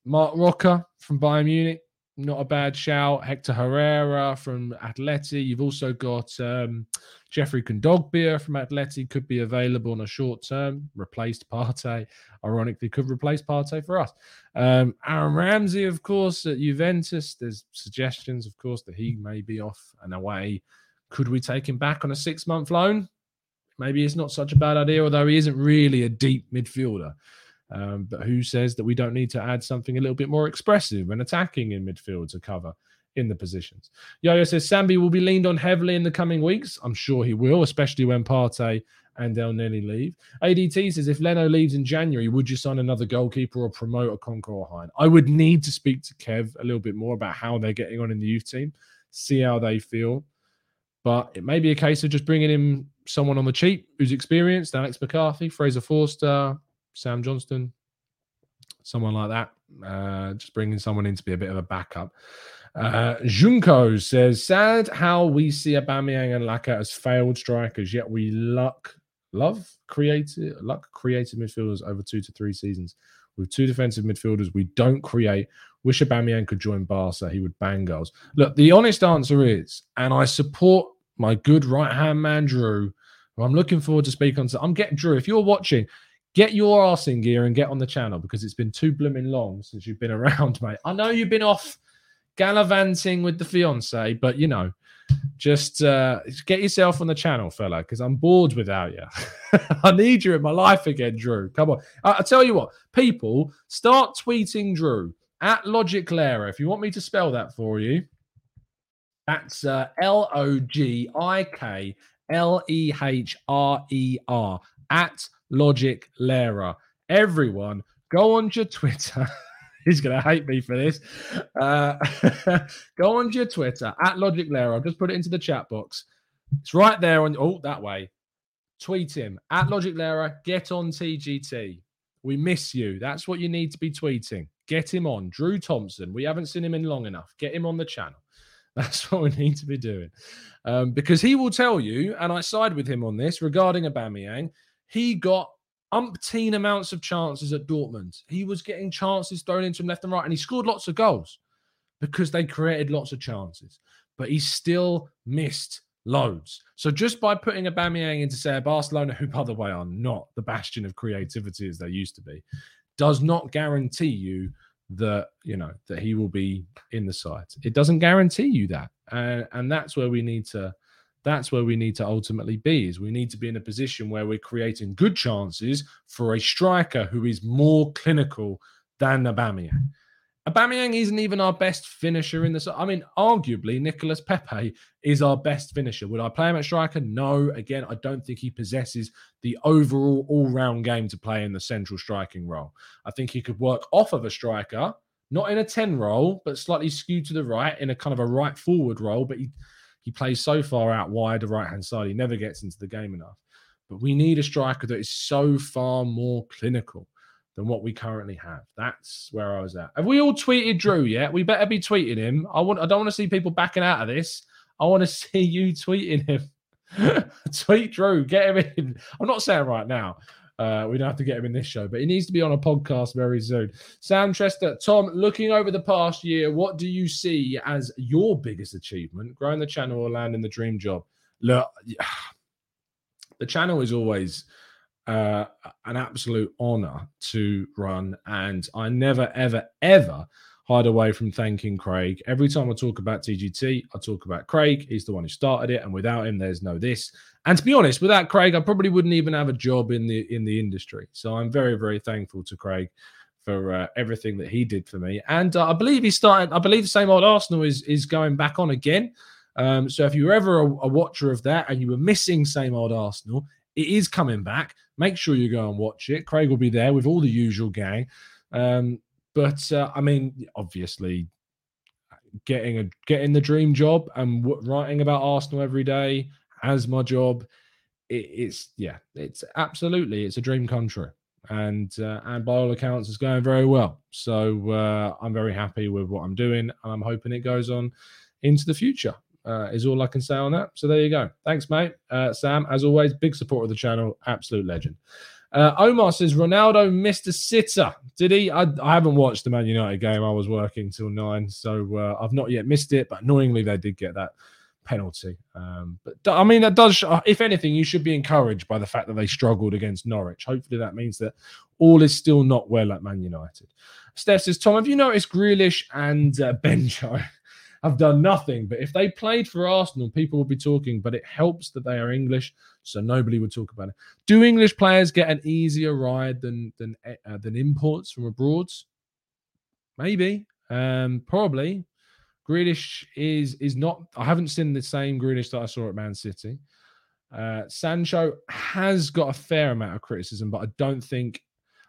Marc Roca from Bayern Munich not a bad shout. Hector Herrera from Atleti. You've also got um, Geoffrey Kondogbia from Atleti could be available on a short term. Replaced Partey. Ironically, could replace Partey for us. Um, Aaron Ramsey, of course, at Juventus. There's suggestions, of course, that he may be off and away. Could we take him back on a six month loan? Maybe it's not such a bad idea, although he isn't really a deep midfielder. Um, but who says that we don't need to add something a little bit more expressive and attacking in midfield to cover in the positions? Yo says Sambi will be leaned on heavily in the coming weeks. I'm sure he will, especially when Partey and Elneny leave. ADT says if Leno leaves in January, would you sign another goalkeeper or promote a or Hein? I would need to speak to Kev a little bit more about how they're getting on in the youth team, see how they feel. But it may be a case of just bringing in someone on the cheap who's experienced, Alex McCarthy, Fraser Forster, Sam Johnston, someone like that. Uh, just bringing someone in to be a bit of a backup. Uh, Junko says, sad how we see Aubameyang and Laka as failed strikers, yet we luck, love creative, luck creative midfielders over two to three seasons. With two defensive midfielders, we don't create. Wish Aubameyang could join Barca. He would bang goals. Look, the honest answer is, and I support my good right hand man, Drew, who I'm looking forward to speak on. So I'm getting Drew. If you're watching, get your arse in gear and get on the channel because it's been too blooming long since you've been [LAUGHS] around, mate. I know you've been off gallivanting with the fiance, but you know, just uh, get yourself on the channel, fella, because I'm bored without you. [LAUGHS] I need you in my life again, Drew. Come on. I- will tell you what, people start tweeting Drew at LogikLehrer. If you want me to spell that for you, that's uh, L O G I K L E H R E R at Logic Lera. Everyone, go on your Twitter. [LAUGHS] He's going to hate me for this. Uh, [LAUGHS] go on to your Twitter at LogikLehrer. I'll just put it into the chat box. It's right there on, oh, that way. Tweet him at LogikLehrer. Get on TGT. We miss you. That's what you need to be tweeting. Get him on. Drew Thompson. We haven't seen him in long enough. Get him on the channel. [LAUGHS] That's what we need to be doing. Um, because he will tell you, and I side with him on this regarding Aubameyang, he got umpteen amounts of chances at Dortmund. He was getting chances thrown into him left and right, and he scored lots of goals because they created lots of chances. But he still missed loads. So just by putting a Aubameyang into say Barcelona, who by the way are not the bastion of creativity as they used to be, does not guarantee you that you know that he will be in the side. It doesn't guarantee you that, uh, and that's where we need to that's where we need to ultimately be is we need to be in a position where we're creating good chances for a striker who is more clinical than Aubameyang. Aubameyang isn't even our best finisher in the. I mean, arguably, Nicolas Pepe is our best finisher. Would I play him at striker? No. Again, I don't think he possesses the overall all-round game to play in the central striking role. I think he could work off of a striker, not in a ten role, but slightly skewed to the right in a kind of a right forward role. But he he plays so far out wide the right hand side, he never gets into the game enough. But we need a striker that is so far more clinical than what we currently have. That's where I was at. Have we all tweeted Drew yet? We better be tweeting him. I want. I don't want to see people backing out of this. I want to [LAUGHS] see you tweeting him. [LAUGHS] Tweet Drew. Get him in. I'm not saying right now. Uh, we don't have to get him in this show, but he needs to be on a podcast very soon. Sam Chester, Tom, looking over the past year, what do you see as your biggest achievement? Growing the channel or landing the dream job? Look, [SIGHS] the channel is always uh, an absolute honor to run, and I never, ever, ever hide away from thanking Craig. Every time I talk about TGT, I talk about Craig. He's the one who started it, and without him, there's no this. And to be honest, without Craig, I probably wouldn't even have a job in the in the industry. So I'm very, very thankful to Craig for uh, everything that he did for me. And uh, I believe he started. I believe the same old Arsenal is is going back on again. Um, so if you were ever a, a watcher of that and you were missing same old Arsenal, it is coming back. Make sure you go and watch it. Craig will be there with all the usual gang. Um, but uh, I mean, obviously, getting a getting the dream job and w- writing about Arsenal every day as my job, it, it's yeah, it's absolutely it's a dream come true, and uh, and by all accounts, it's going very well. So uh, I'm very happy with what I'm doing, and I'm hoping it goes on into the future. Uh, is all I can say on that. So there you go. Thanks, mate. Uh, Sam, as always, big support of the channel, absolute legend. Uh, Omar says Ronaldo missed a sitter. Did he? I, I, haven't watched the Man United game. I was working till nine, so uh, I've not yet missed it. But annoyingly, they did get that penalty. Um, but I mean, that does. If anything, you should be encouraged by the fact that they struggled against Norwich. Hopefully, that means that all is still not well at Man United. Steph says, Tom, have you noticed Grealish and uh, Benjo? [LAUGHS] have done nothing. But if they played for Arsenal, people would be talking. But it helps that they are English, so nobody would talk about it. Do English players get an easier ride than than uh, than imports from abroad? Maybe, um, probably. Grealish is is not. I haven't seen the same Grealish that I saw at Man City. Uh, Sancho has got a fair amount of criticism, but I don't think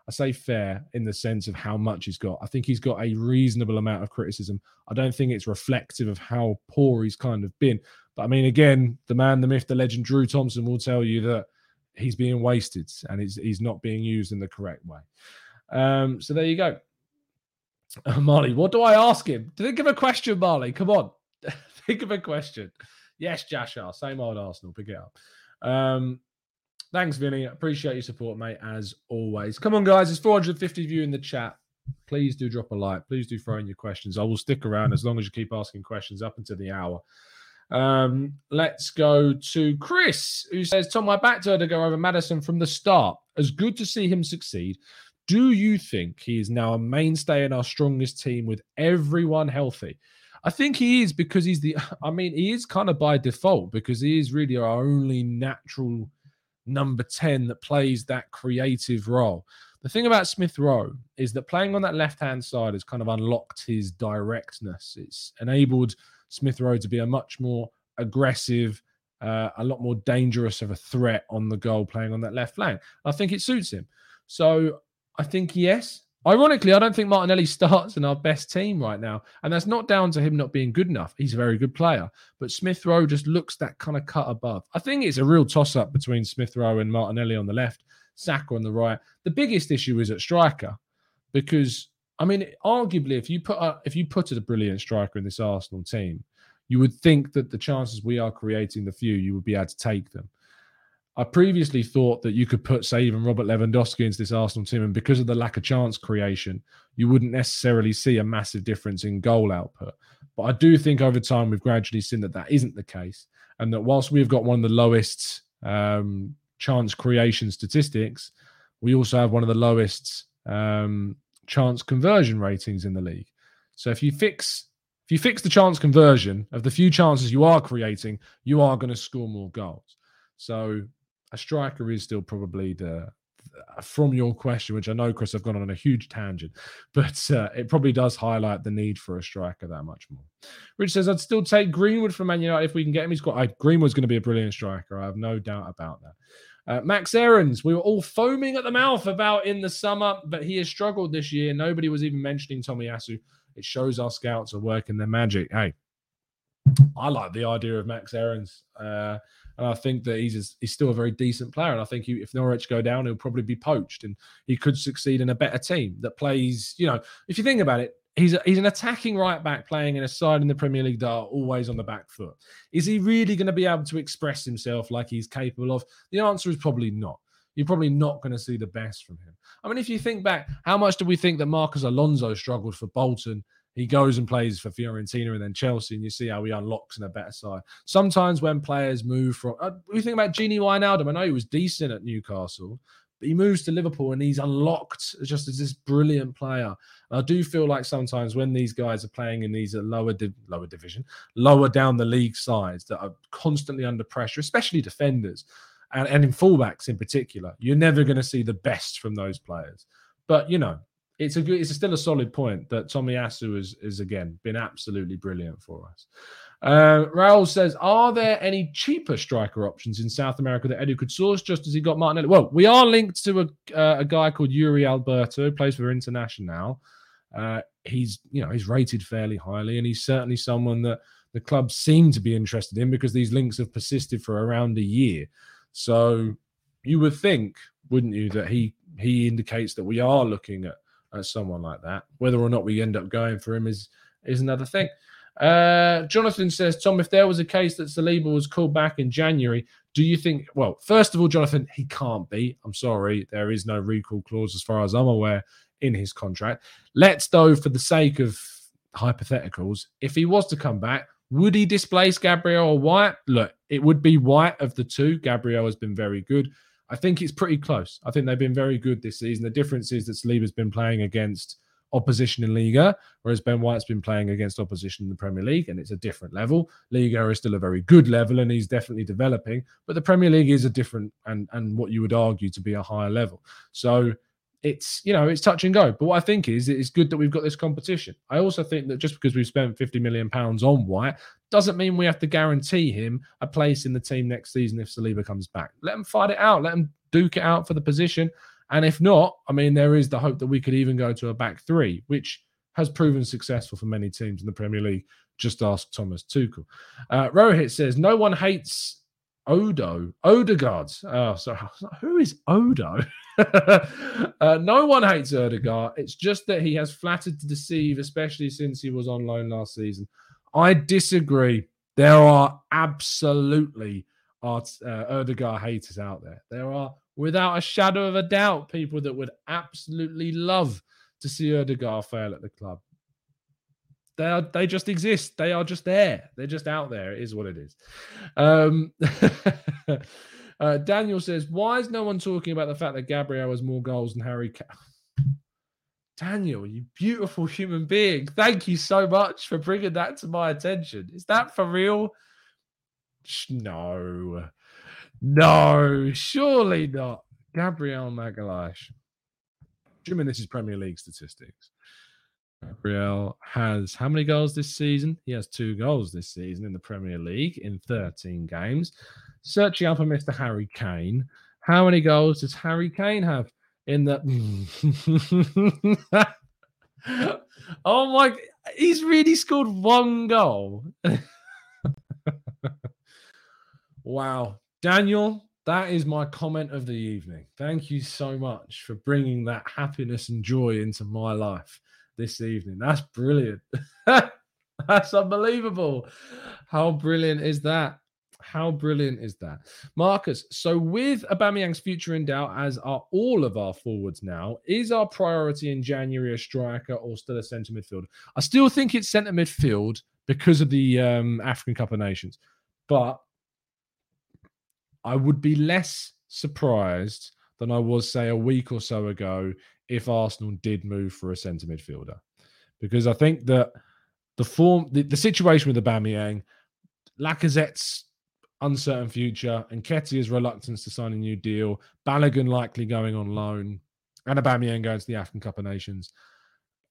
I say fair in the sense of how much he's got. I think he's got a reasonable amount of criticism. I don't think it's reflective of how poor he's kind of been. But I mean, again, the man, the myth, the legend, Drew Thompson will tell you that he's being wasted and he's, he's not being used in the correct way. Um, so there you go. Uh, [LAUGHS] Marley, what do I ask him? Think of a question, Marley. Come on. [LAUGHS] Think of a question. Yes, Jashar, same old Arsenal. Pick it up. Um, Thanks, Vinny. Appreciate your support, mate, as always. Come on, guys. There's 450 of you in the chat. Please do drop a like. Please do throw in your questions. I will stick around as long as you keep asking questions up until the hour. Um, let's go to Chris, who says, Tom, I backed her to go over Maddison from the start. As good to see him succeed. Do you think he is now a mainstay in our strongest team with everyone healthy? I think he is because he's the, [LAUGHS] I mean, he is kind of by default because he is really our only natural number 10 that plays that creative role. The thing about Smith Rowe is that playing on that left hand side has kind of unlocked his directness. It's enabled Smith Rowe to be a much more aggressive, uh, a lot more dangerous of a threat on the goal playing on that left flank. I think it suits him. So I think, yes, Ironically, I don't think Martinelli [LAUGHS] starts in our best team right now. And that's not down to him not being good enough. He's a very good player. But Smith Rowe just looks that kind of cut above. I think it's a real toss up between Smith Rowe and Martinelli on the left, Saka on the right. The biggest issue is at striker because, I mean, arguably, if you put a, if you put a brilliant striker in this Arsenal team, you would think that the chances we are creating, the few, you would be able to take them. I previously thought that you could put, say, even Robert Lewandowski into this Arsenal team, and because of the lack of chance creation, you wouldn't necessarily see a massive difference in goal output. But I do think over time we've gradually seen that that isn't the case, and that whilst we've got one of the lowest um, chance creation statistics, we also have one of the lowest um, chance conversion ratings in the league. So if you fix if you fix the chance conversion of the few chances you are creating, you are going to score more goals. So a striker is still probably the from your question, which I know, Chris, I've gone on a huge tangent, [LAUGHS] but uh, it probably does highlight the need for a striker that much more. Rich says, I'd still take Greenwood from Man United if we can get him. He's got I, Greenwood's going to be a brilliant striker. I have no doubt about that. Uh, Max Aarons, we were all foaming at the mouth about in the summer, but he has struggled this year. Nobody was even mentioning Tomiyasu. It shows our scouts are working their magic. Hey, I like the idea of Max Aarons. Uh, and I think that he's he's still a very decent player. And I think he, if Norwich go down, he'll probably be poached, and he could succeed in a better team that plays. You know, if you think about it, he's a, he's an attacking right back playing in a side in the Premier League that are always on the back foot. Is he really going to be able to express himself like he's capable of? The answer is probably not. You're probably not going to see the best from him. I mean, if you think back, how much do we think that Marcos Alonso struggled for Bolton he goes and plays for Fiorentina and then Chelsea, and you see how he unlocks in a better side. Sometimes when players move from, uh, we think about Gini Wijnaldum. I know he was decent at Newcastle, but he moves to Liverpool and he's unlocked just as this brilliant player. And I do feel like sometimes when these guys are playing in these lower lower division, lower down the league sides that are constantly under pressure, especially defenders and, and in fullbacks in particular, you're never going to see the best from those players. But you know, it's a good, it's still a solid point that Tomiyasu is is again been absolutely brilliant for us. Uh, Raul says, "Are there any cheaper striker options in South America that Edu could source just as he got Martinelli?" Well, we are linked to a uh, a guy called Yuri Alberto, plays for Internacional. Uh, he's you know he's rated fairly highly, and he's certainly someone that the club seem to be interested in because these links have persisted for around a year. So you would think, wouldn't you, that he he indicates that we are looking at, at someone like that. Whether or not we end up going for him is is another thing. Uh, Jonathan says, Tom, if there was a case that Saliba was called back in January, do you think? Well, first of all, Jonathan, he can't be. I'm sorry, there is no recall clause as far as I'm aware in his contract. Let's though, for the sake of hypotheticals, if he was to come back, would he displace Gabriel or White? Look, it would be White of the two. Gabriel has been very good. I think it's pretty close. I think they've been very good this season. The difference is that Saliba's been playing against opposition in Liga, whereas Ben White's been playing against opposition in the Premier League, and it's a different level. Liga is still a very good level, and he's definitely developing. But the Premier League is a different and and what you would argue to be a higher level. So it's you know it's touch and go. But what I think is it's good that we've got this competition. I also think that just because we've spent 50 million pounds on White doesn't mean we have to guarantee him a place in the team next season if Saliba comes back. Let him fight it out. Let him duke it out for the position. And if not, I mean, there is the hope that we could even go to a back three, which has proven successful for many teams in the Premier League. Just ask Thomas Tuchel. Uh, Rohit says, No one hates Odo. Odegaard. Oh, sorry. [LAUGHS] Who is Odo? [LAUGHS] uh, no one hates Odegaard. It's just that he has flattered to deceive, especially since he was on loan last season. I disagree. There are absolutely Art, uh, haters out there. There are, without a shadow of a doubt, people that would absolutely love to see Odegaard fail at the club. They are, they just exist. They are just there. They're just out there. It is what it is. Um, [LAUGHS] uh, Daniel says, "Why is no one talking about the fact that Gabriel has more goals than Harry?" Daniel, you beautiful human being. Thank you so much for bringing that to my attention. Is that for real? No, no, surely not. Gabriel Magalhaes. Assuming this is Premier League statistics. Gabriel has how many goals this season? He has two goals this season in the Premier League in 13 games. Searching up for Mr. Harry Kane. How many goals does Harry Kane have in the? [LAUGHS] oh my! He's really scored one goal. [LAUGHS] wow, Daniel, that is my comment of the evening. Thank you so much for bringing that happiness and joy into my life this evening. That's brilliant. [LAUGHS] That's unbelievable. How brilliant is that? How brilliant is that? Marcus, so with Aubameyang's future in doubt, as are all of our forwards now, is our priority in January a striker or still a centre midfielder? I still think it's centre midfield because of the um, African Cup of Nations. But I would be less surprised than I was, say, a week or so ago if Arsenal did move for a centre midfielder, because I think that the form, the, the situation with the Aubameyang, Lacazette's uncertain future, and Nketiah's reluctance to sign a new deal, Balogun likely going on loan, and Aubameyang going to the African Cup of Nations.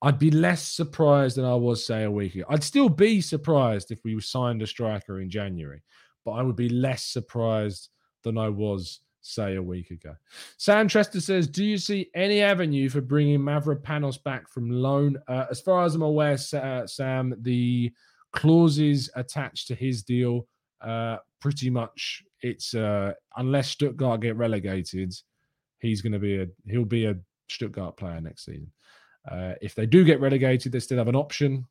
I'd be less surprised than I was, say, a week ago. I'd still be surprised if we signed a striker in January, but I would be less surprised than I was say a week ago. Sam Trester says, Do you see any avenue for bringing Mavropanos back from loan? Uh, as far as I'm aware, uh, Sam, the clauses attached to his deal, uh, pretty much it's uh, unless Stuttgart get relegated, he's going to be a he'll be a Stuttgart player next season. Uh, if they do get relegated, they still have an option,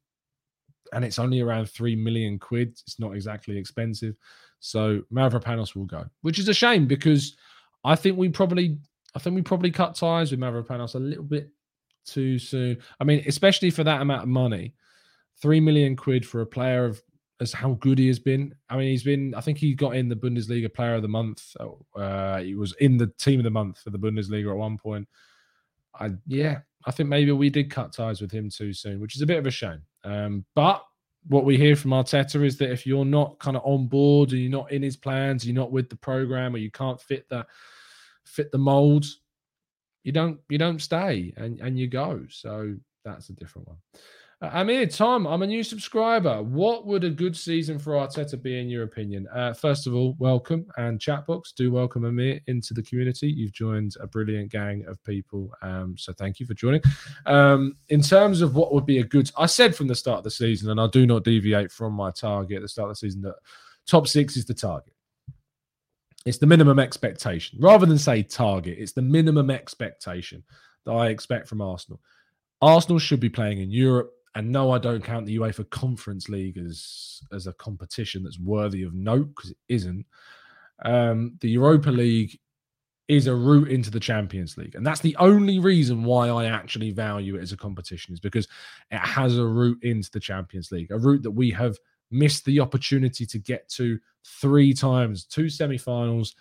and it's only around three million quid. It's not exactly expensive. So Mavropanos will go, which is a shame because I think we probably, I think we probably cut ties with Mavropanos a little bit too soon. I mean, especially for that amount of money, three million quid for a player of as how good he has been. I mean, he's been. I think he got in the Bundesliga Player of the Month. Uh, he was in the Team of the Month for the Bundesliga at one point. I yeah, I think maybe we did cut ties with him too soon, which is a bit of a shame. Um, but what we hear from Arteta is that if you're not kind of on board and you're not in his plans, you're not with the program, or you can't fit the fit the mold, you don't you don't stay and and you go. So that's a different one. Uh, Amir, Tom, I'm a new subscriber. What would a good season for Arteta be in your opinion? Uh, first of all, welcome and chatbox. Do welcome Amir into the community. You've joined a brilliant gang of people. Um, so thank you for joining. Um, in terms of what would be a good, I said from the start of the season, and I do not deviate from my target at the start of the season that top six is the target. It's the minimum expectation. Rather than say target, it's the minimum expectation that I expect from Arsenal. Arsenal should be playing in Europe. And no, I don't count the UEFA Conference League as as a competition that's worthy of note because it isn't. Um, the Europa League is a route into the Champions League, and that's the only reason why I actually value it as a competition is because it has a route into the Champions League, a route that we have missed the opportunity to get to three times, two semi-finals.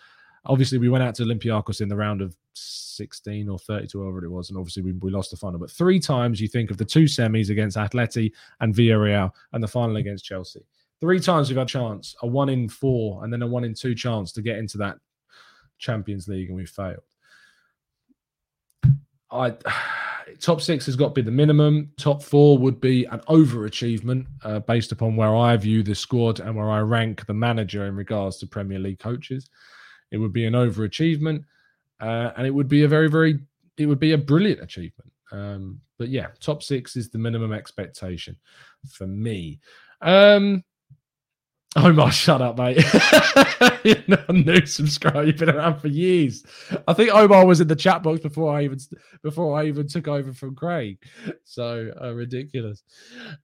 Obviously, we went out to Olympiacos in the round of 16 or 32, whatever it was, and obviously we, we lost the final. But three times you think of the two semis against Atleti and Villarreal and the final against Chelsea. Three times we've had a chance, a one in four, and then a one in two chance to get into that Champions League, and we failed. I [SIGHS] top six has got to be the minimum. Top four would be an overachievement uh, based upon where I view the squad and where I rank the manager in regards to Premier League coaches. It would be an overachievement, uh, and it would be a very, very, it would be a brilliant achievement. Um, but yeah, top six is the minimum expectation for me. Um, Omar, shut up, mate. [LAUGHS] You're not a new subscriber. You've been around for years. I think Omar was in the chat box before I even before I even took over from Craig. So uh, ridiculous.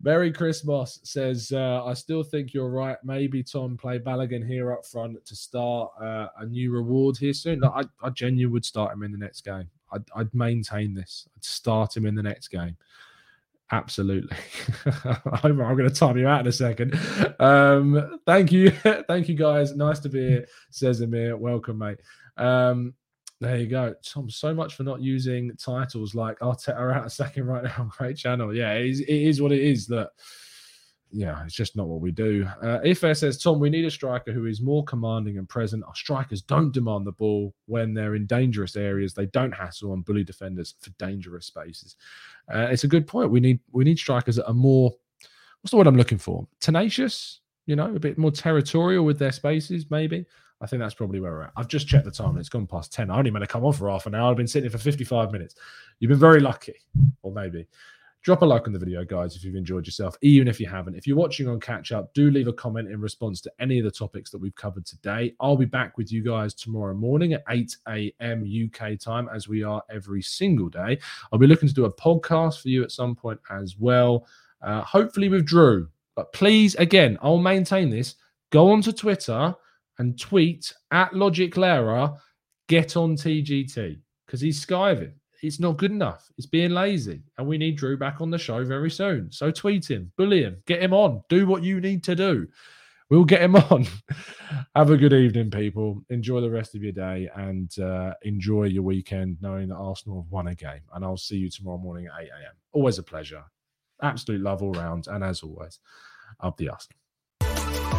Merry Christmas says, uh, I still think you're right. Maybe Tom play Balogun here up front to start uh, a new reward here soon. Like, I, I genuinely would start him in the next game. I'd, I'd maintain this. I'd start him in the next game. Absolutely. [LAUGHS] I'm, going to time you out in a second. Um, thank you. [LAUGHS] thank you, guys. Nice to be here, says Amir. Welcome, mate. Um, there you go. Tom, so much for not using titles like Arteta out a second right now. [LAUGHS] Great channel. Yeah, it is, it is what it is that yeah, it's just not what we do. Uh, if says, Tom, we need a striker who is more commanding and present. Our strikers don't demand the ball when they're in dangerous areas. They don't hassle and bully defenders for dangerous spaces. Uh, it's a good point. We need we need strikers that are more. What's the word I'm looking for? Tenacious. You know, a bit more territorial with their spaces. Maybe. I think that's probably where we're at. I've just checked the time and it's gone past 10. I only meant to come on for half an hour. I've been sitting here for 55 minutes. You've been very lucky, or maybe. Drop a like on the video, guys, if you've enjoyed yourself, even if you haven't. If you're watching on catch up, do leave a comment in response to any of the topics that we've covered today. I'll be back with you guys tomorrow morning at 8 a.m. UK time, as we are every single day. I'll be looking to do a podcast for you at some point as well, uh, hopefully with Drew. But please, again, I'll maintain this. Go onto Twitter and tweet at LogikLehrer, get on TGT because he's skiving it's not good enough. It's being lazy. And we need Drew back on the show very soon. So tweet him, bully him, get him on, do what you need to do. We'll get him [LAUGHS] on. Have a good evening, people. Enjoy the rest of your day and uh, enjoy your weekend knowing that Arsenal have won a game. And I'll see you tomorrow morning at 8 a.m. Always a pleasure. Absolute love all round. And as always, up the Arsenal.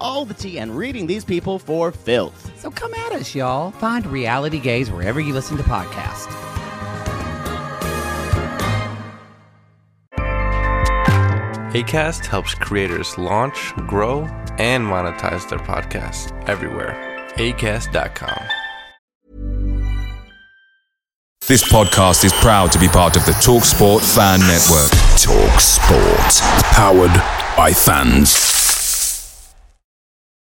all the tea and reading these people for filth. So come at us, y'all. Find Reality Gaze wherever you listen to podcasts. ACAST helps creators launch, grow, and monetize their podcasts everywhere. ACAST.com. This podcast is proud to be part of the TalkSport Fan Network. TalkSport. Powered by fans.